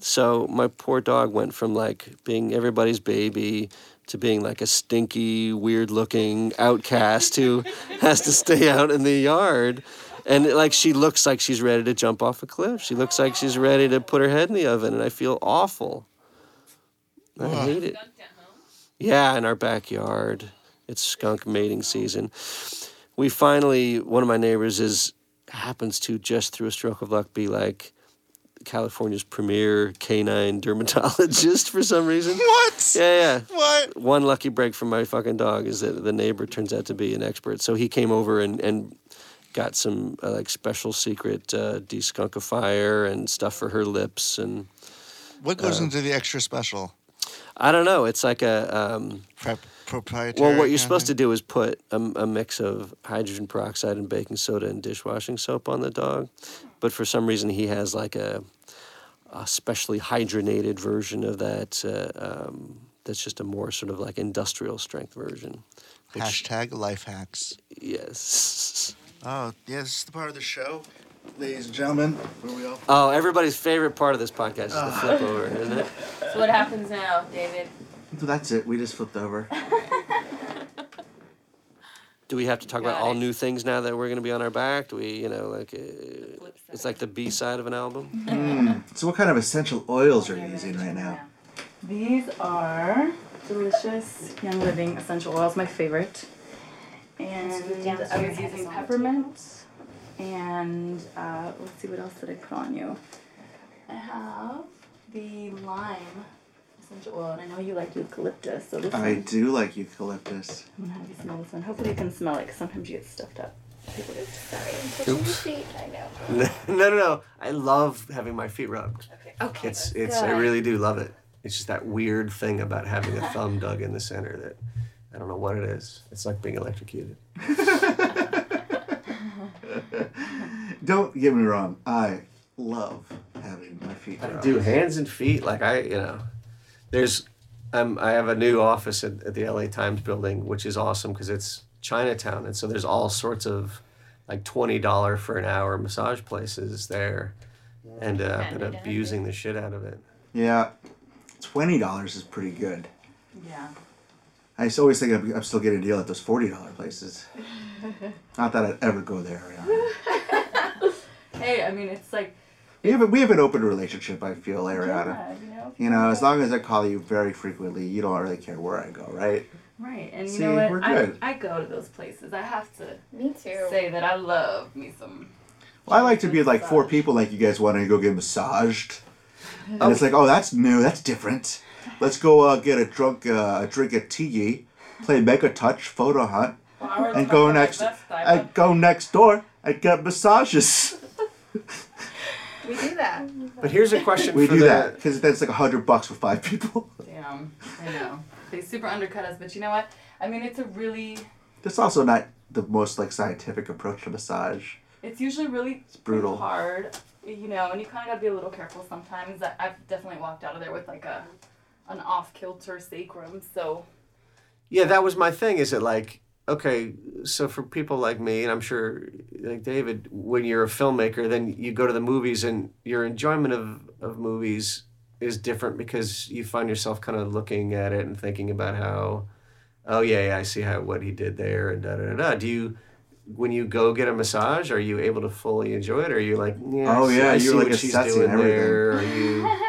So my poor dog went from like being everybody's baby to being like a stinky, weird-looking outcast who <laughs> has to stay out in the yard. And like she looks like she's ready to jump off a cliff. She looks like she's ready to put her head in the oven, and I feel awful. I hate it. Yeah, in our backyard. It's skunk mating season. We finally, one of my neighbors is happens to just through a stroke of luck be like California's premier canine <laughs> dermatologist for some reason. What? Yeah, yeah. What? One lucky break from my fucking dog is that the neighbor turns out to be an expert. So he came over and, and got some uh, like special secret uh, deskunkifier and stuff for her lips and What Uh, goes into the extra special? I don't know. It's like a um, proprietary. well, what you're supposed to do is put a, a mix of hydrogen peroxide and baking soda and dishwashing soap on the dog, but for some reason he has like a, a specially hydrogenated version of that. Uh, um, that's just a more sort of like industrial strength version. Which, Hashtag life hacks. Yes. <laughs> Oh, yeah, this is the part of the show, ladies and gentlemen, where we all. Oh, everybody's favorite part of this podcast is the flip over, isn't it? so what happens now, David? That's it. We just flipped over. Do we have to talk about Got all it. new things now that we're going to be on our back? Do we, you know, like uh, it's like the B side of an album? So, what kind of essential oils are you using right now? These are delicious Young Living essential oils, my favorite. And I was using all peppermint. And uh, let's see what else did I put on you. I have the lime essential oil, and I know you like eucalyptus, so this I one, do like eucalyptus. I'm gonna have you smell this one. Hopefully you can smell it, because sometimes you get stuffed up. People Sorry, I'm touching your feet. I know. <laughs> no, no, no. I love having my feet rubbed. Okay. Okay. It's, it's. I really do love it. It's just that weird thing about having a thumb dug in the center that I don't know what it is. It's like being electrocuted. <laughs> <laughs> <laughs> don't get me wrong. I love having my feet. I do hands and feet. Like I, you know, there's, um, I have a new office at, at the LA Times building, which is awesome because it's Chinatown, and so there's all sorts of like twenty dollar for an hour massage places there, and uh, I've been abusing the shit out of it. Yeah, twenty dollars is pretty good. Yeah. I used to always think I'm, I'm still getting a deal at those forty dollar places. <laughs> <laughs> Not that I'd ever go there. Ariana. <laughs> Hey, I mean, it's like, We have a, we have an open relationship. I feel, Ariana. yeah, you know. You know, as long as I call you very frequently, you don't really care where I go, right? Right, and you See, know what? we're I, good. I go to those places. I have to Me too. say that I love me some. Well, I like to be like four people, like you guys want to go get massaged, and Oh. it's like, oh, that's new, that's different. Let's go uh, get a drunk, uh, a drink of tea, play Mega Touch, photo hunt, and go next. I go next door and get massages. We do that. But here's a question We for do the, that because that's like a hundred bucks for five people. Damn, I know. They super undercut us, but you know what? I mean, it's a really. That's also not the most like scientific approach to massage. It's usually really It's brutal. hard, you know, and you kind of gotta be a little careful sometimes. I- I've definitely walked out of there with like a, an off kilter sacrum. So Yeah, that was my thing. Is it like okay? So for people like me, and I'm sure like David, when you're a filmmaker, then you go to the movies, and your enjoyment of of movies is different because you find yourself kind of looking at it and thinking about how, oh yeah, yeah I see how what he did there, and da da da. da. Do you? When you go get a massage, are you able to fully enjoy it? Or are you like, yeah, Oh, yeah, I you're, like, what she's assessing doing everything. there. Are you? <laughs>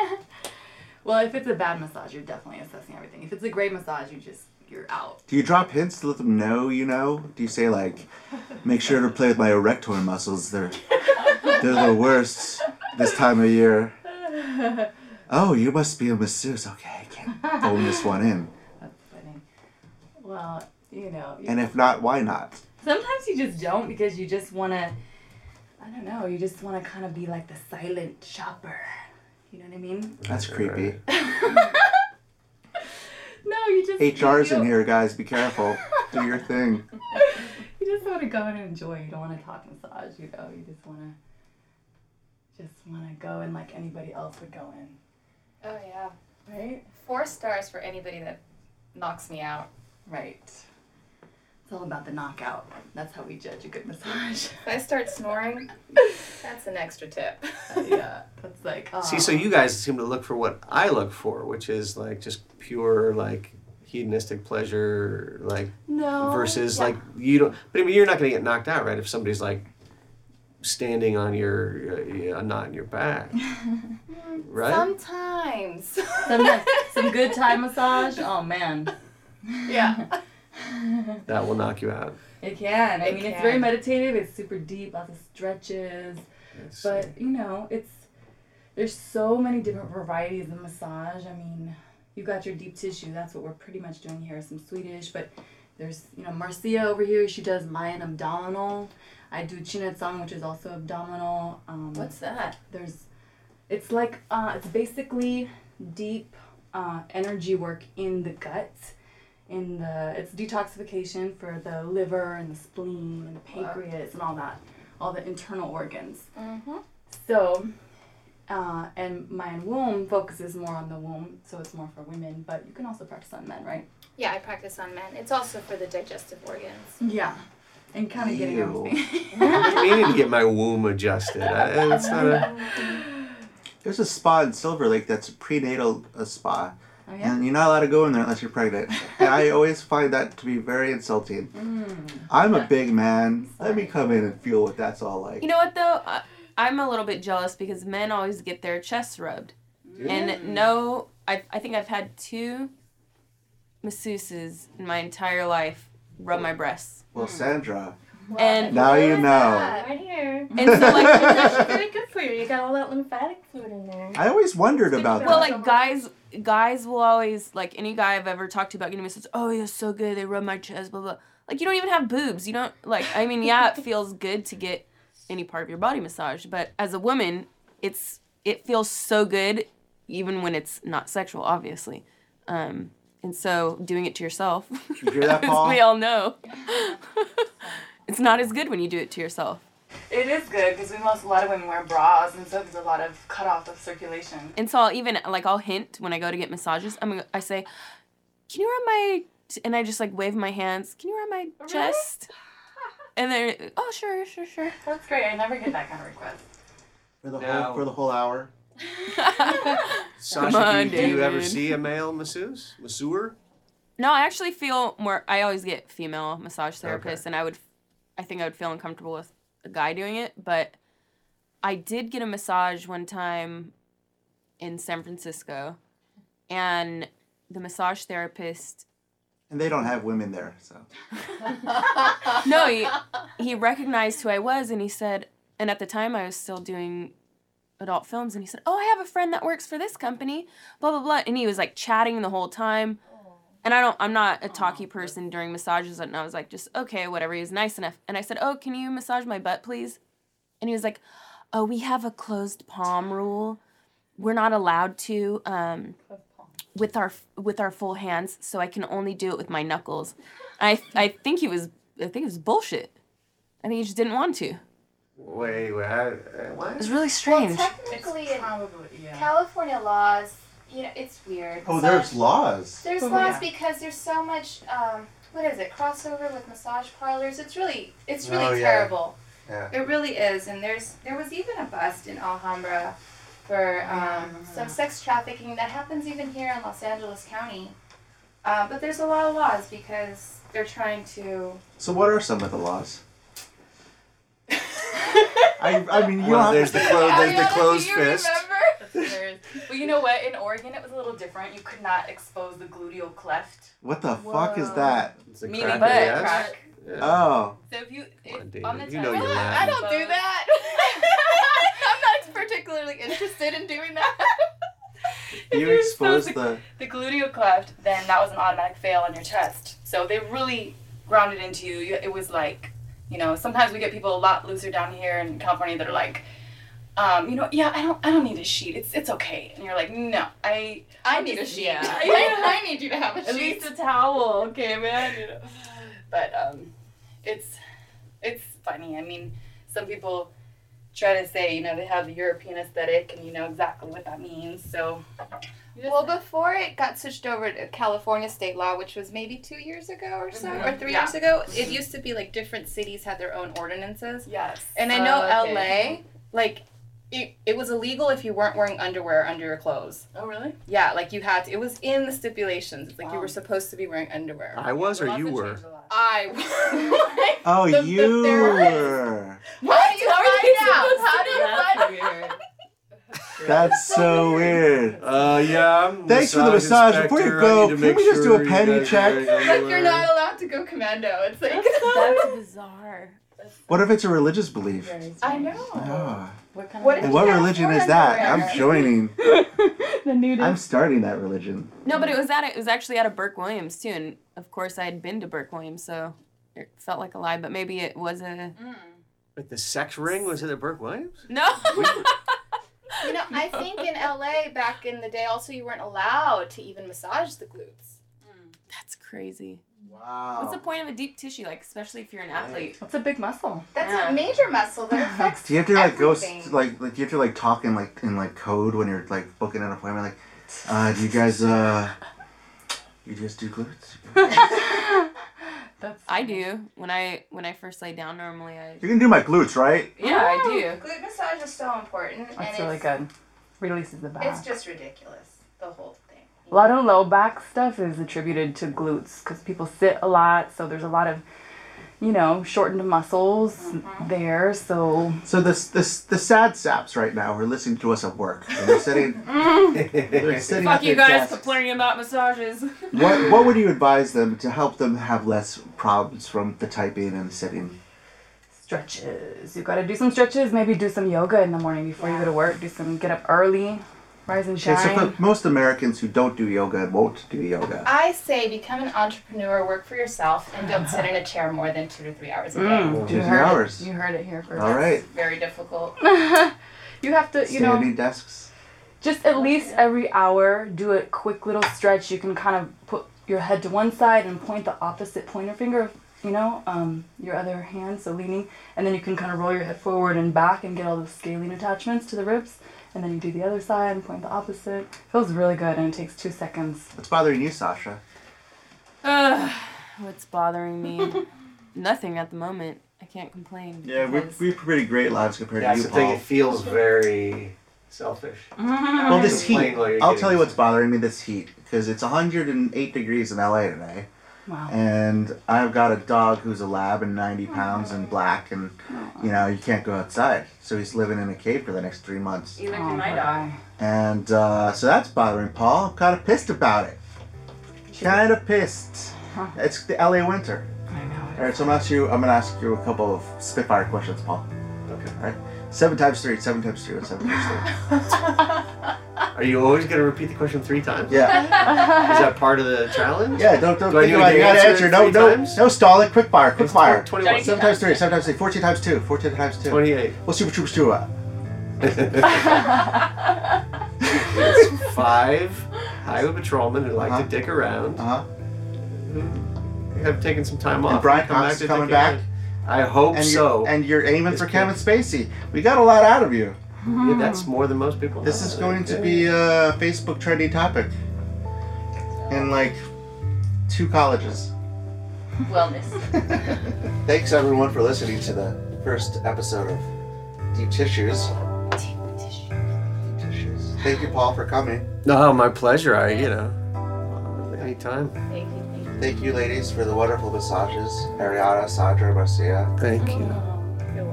Well, if it's a bad massage, you're definitely assessing everything. If it's a great massage, you just you're out. Do you drop hints to let them know? You know? Do you say like, make sure to play with my erector muscles? They're they're the worst this time of year. Oh, you must be a masseuse. Okay, I can't phone this one in. That's funny. Well, you know, you- And if not, why not? sometimes you just don't because you just want to. I don't know. You just want to kind of be like the silent shopper. You know what I mean? That's creepy. <laughs> No, you just. HR's in here, guys. Be careful. Do your thing. <laughs> You just want to go and enjoy. You don't want to talk massage. You know, you just want to. Just want to go in like anybody else would go in, Oh yeah. right? Four stars for anybody that knocks me out. Right. It's all about the knockout. That's how we judge a good massage. If I start snoring, <laughs> that's an extra tip. Uh, yeah, that's like. Oh. See, so you guys seem to look for what I look for, which is like just pure like hedonistic pleasure, like no. versus yeah. like you don't. But I mean, you're not gonna get knocked out, right? If somebody's like standing on your uh, not in your back, <laughs> right? Sometimes. Sometimes some <laughs> good Thai massage. Oh man, yeah. <laughs> that will knock you out. it can. I It mean, it's very meditative. It's super deep, lots of stretches. It's- But you know, it's there's so many different varieties of massage. I mean, you got your deep tissue. That's what we're pretty much doing here. Some Swedish, but there's you know Marcia over here. She does Mayan abdominal. I do Chi Nei Tsang, which is also abdominal. Um, What's that? there's it's like uh, it's basically deep uh, energy work in the gut in the it's detoxification for the liver and the spleen and the pancreas and all that all the internal organs Mm-hmm. so uh, and Mayan womb focuses more on the womb so it's more for women but you can also practice on men right Yeah, I practice on men. It's also for the digestive organs. yeah and kind of getting Ew. everything <laughs> I need to get my womb adjusted. I, it's not a. <laughs> There's a spa in Silver Lake that's a prenatal uh, spa, oh yeah and you're not allowed to go in there unless you're pregnant. <laughs> and I always find that to be very insulting. Mm. I'm a big man. Let me come in and feel what that's all like. You know what though? I, I'm a little bit jealous because men always get their chests rubbed, and no, I I think I've had two masseuses in my entire life rub my breasts, Well, hmm. Sandra, and now you know. Right here. and so like. <laughs> That's very good for you. You got all that lymphatic fluid in there. I always wondered about Well, that. Well, like guys, guys will always like any guy I've ever talked to about getting massage. Oh, yeah, so good. They rub my chest. Blah blah. Like you don't even have boobs. You don't like. I mean, yeah, it <laughs> feels good to get any part of your body massaged, but as a woman, it's it feels so good, even when it's not sexual, obviously. Um, and so doing it to yourself, <laughs> You hear that, Paul? we all know, <laughs> it's not as good when you do it to yourself. It is good because we most a lot of women wear bras, and so there's a lot of cutoff of circulation. And so I'll even like I'll hint when I go to get massages. I'm gonna, I say, "Can you rub my?" And I just like wave my hands. Can you rub my Really? chest? And they're oh sure sure sure. That's great. I never get that kind of request. For the Now- whole for the whole hour. <laughs> Sasha, on, do, you, do you ever David. see a male masseuse? Masseur? No, I actually feel more. I always get female massage therapists, Okay. and I would, I think I would feel uncomfortable with a guy doing it. But I did get a massage one time in San Francisco, and the massage therapist. And they don't have women there, so. <laughs> No, he, he recognized who I was, and he said, and at the time I was still doing adult films, and he said, "Oh, I have a friend that works for this company." Blah blah blah, and he was like chatting the whole time. And I don't, I'm not a talky person during massages, and I was like, just okay, whatever. He was nice enough, and I said, "Oh, can you massage my butt, please?" And he was like, "Oh, we have a closed palm rule. We're not allowed to um, with our with our full hands, so I can only do it with my knuckles." I I think he was, I think it was bullshit. I think he just didn't want to. Wait, wait, I, uh, what? was really strange. Well, strange. technically, in Probably, yeah. California laws, you know, it's weird. Oh, So- there's laws. There's Oh, laws yeah. because there's so much. Um, what is it? Crossover with massage parlors. It's really, it's really Oh, yeah. terrible. Yeah. It really is. And there's, there was even a bust in Alhambra for um, some sex trafficking that happens even here in Los Angeles County. Uh, but there's a lot of laws because they're trying to. So what are some of the laws? <laughs> I, I mean, you Well, don't there's have the, clo- there's the Ariana, do closed you fist. remember? But you know what? In Oregon, it was a little different. You could not expose the gluteal cleft. What the fuck is that? It's a Meaning crack butt in the ass. crack. Yeah. Oh. So if you, Come on, if, on the you time, know you're I don't do that. <laughs> <laughs> I'm not <laughs> particularly interested in doing that. <laughs> If You you expose expose the. the gluteal cleft, then that was an automatic fail on your chest. So they really grounded into you. You- It was like, you know, sometimes we get people a lot looser down here in California that are like, um, you know, yeah, I don't, I don't need a sheet. It's, it's okay. And you're like, no, I, I need a sheet. Yeah. <laughs> I, I need you to have a sheet. at least a towel, okay, man. You know, but um, it's, it's funny. I mean, some people try to say, you know, they have the European aesthetic, and you know exactly what that means. So, Well, before it got switched over to California state law, which was maybe two years ago or so, mm-hmm. or three Yeah. years ago, it used to be like different cities had their own ordinances. yes. And I know Oh, okay. LA, like, it, it was illegal if you weren't wearing underwear under your clothes. Oh, really? Yeah, like you had to. It was in the stipulations. It's like you were supposed to be wearing underwear. I was, or you were. changed a lot. I. <laughs> Oh, The- the you therapist. were. How do you How are find out? How do you find <laughs> That's. That's so weird. Uh, yeah. I'm Thanks for the massage. Before you inspector. go, need to can make we just do a sure you penny guys are check? wearing Like you're underwear. not allowed to go commando. It's like That's <laughs> bizarre. What if it's a religious belief? I know. Oh. What kind What of if And what you religion is that? underwear? I'm joining. <laughs> the nudist? I'm starting that religion. No, but it was at it was actually at a Burke Williams too, and of course I had been to Burke Williams, so it felt like a lie. But maybe it was a Wait, the sex ring was it at Burke Williams? no. <laughs> You know, I think in LA back in the day, also you weren't allowed to even massage the glutes. That's crazy. Wow. What's the point of a deep tissue, like especially if you're an athlete? What's a big muscle? That's Yeah. a major muscle that <laughs> affects. Do you have to like go like like do you have to like talk in like in like code when you're like booking an appointment? Like, uh, do you guys uh, you just do glutes? <laughs> That's I do when I when I first lay down. Normally, I You can do my glutes, right? yeah I do. Glute massage is so important, and That's it's, really good. Releases the back. it's just ridiculous. The whole thing. A lot of low back stuff is attributed to glutes because people sit a lot, so there's a lot of, you know, shortened muscles mm-hmm. there. So So this this the sad saps right now are listening to us at work. And they're sitting. <laughs> Mm. <laughs> they're sitting Fuck at you their guys desks. complaining about massages. <laughs> What what would you advise them to help them have less problems from the typing and sitting? stretches. You gotta do some stretches. Maybe do some yoga in the morning before you go to work. Do some get up early, rise and Okay, so for most Americans who don't do yoga won't do yoga, I say become an entrepreneur, work for yourself, and don't sit in a chair more than two to three hours a day. Mm, Two to three hours. It. You heard it here first. all right, Very difficult. <laughs> You have to, you know, standing desks. just at least every hour do a quick little stretch. You can kind of put your head to one side and point the opposite pointer finger you know, um, your other hand, so leaning, and then you can kind of roll your head forward and back and get all those scalene attachments to the ribs. And then you do the other side and point the opposite. Feels really good, and it takes two seconds. What's bothering you, Sasha? Ugh, what's bothering me? <laughs> Nothing at the moment. I can't complain. Yeah, we because- we have pretty great lives compared That's to you, the you, thing. Paul. It feels very selfish. <laughs> Well, this heat. Complain while you're I'll getting tell you what's bothering me. This heat, because it's 108 degrees in LA today, Wow. and I've got a dog who's a lab and 90 pounds and black, and you know you can't go outside, so he's living in a cave for the next three months, Oh, poor guy. and uh, so that's bothering Paul. Kind of pissed about it. Kind of pissed. Huh. It's the LA winter. I know. All right, so I'm gonna ask you. I'm gonna ask you a couple of spitfire questions, Paul. Okay. All right. Seven times three. Seven times two. And seven times three. Are you always going to repeat the question three times? Yeah. Is that part of the challenge? Yeah, don't don't Do I think about it. You gotta answer answer. No, no, times? no stalling. Quick fire. Quick What's fire. 21. Seven times three. Seven times three. Fourteen times two. Fourteen times two. 28. What's Super Troopers two? Uh, It's <laughs> five highway patrolmen who like Uh-huh. to dick around. Uh huh. have taken some time off. And Brian Cox to coming dick back? Around. I hope And so. you're and you're aiming This for kid. Kevin Spacey. We got a lot out of you. yeah, that's more than most people. This know. is going to be a Facebook trending topic in like two colleges. Wellness. <laughs> Thanks everyone for listening to the first episode of Deep Tissues. Deep Tissues. Thank you, Paul, for coming. No, my pleasure. I, you know, anytime. Thank you, ladies, for the wonderful massages. Ariana, Sandra, Marcia. Thank you.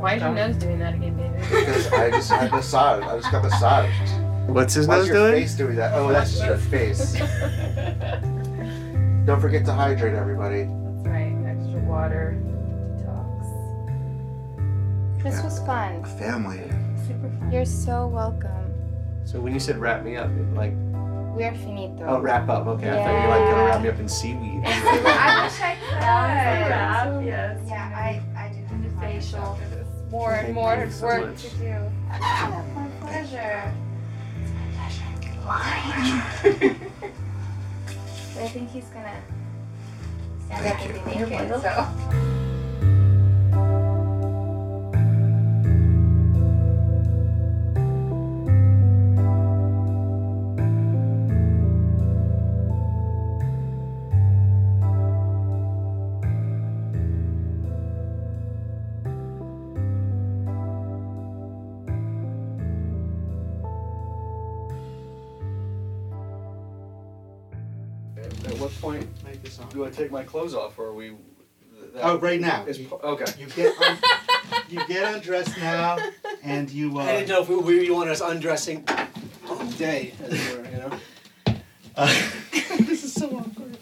Why is your nose doing that again, David? Because I just had massage. I just got massaged. What's his Why's nose your doing? face doing that? Oh, that's just your face. <laughs> Don't forget to hydrate, everybody. That's right. Extra water. Detox. This was fun. Family. Super fun. You're so welcome. So when you said wrap me up, like We are finito. oh wrap up. Okay, I thought you were like gonna wrap me up in seaweed. <laughs> I wish I could. Wrap. yes. Yeah, I, I do have the to facial. More and Thank more you so work much. to do. Oh, my pleasure. It's my pleasure. <laughs> but I think he's gonna stand up and be naked, so. Do I take my clothes off, or are we? that- Oh, right now. is- okay. You get un- you get undressed now, and you. Uh, I didn't know if we, we want us undressing all day, as it were, you know. uh, <laughs> this is so awkward.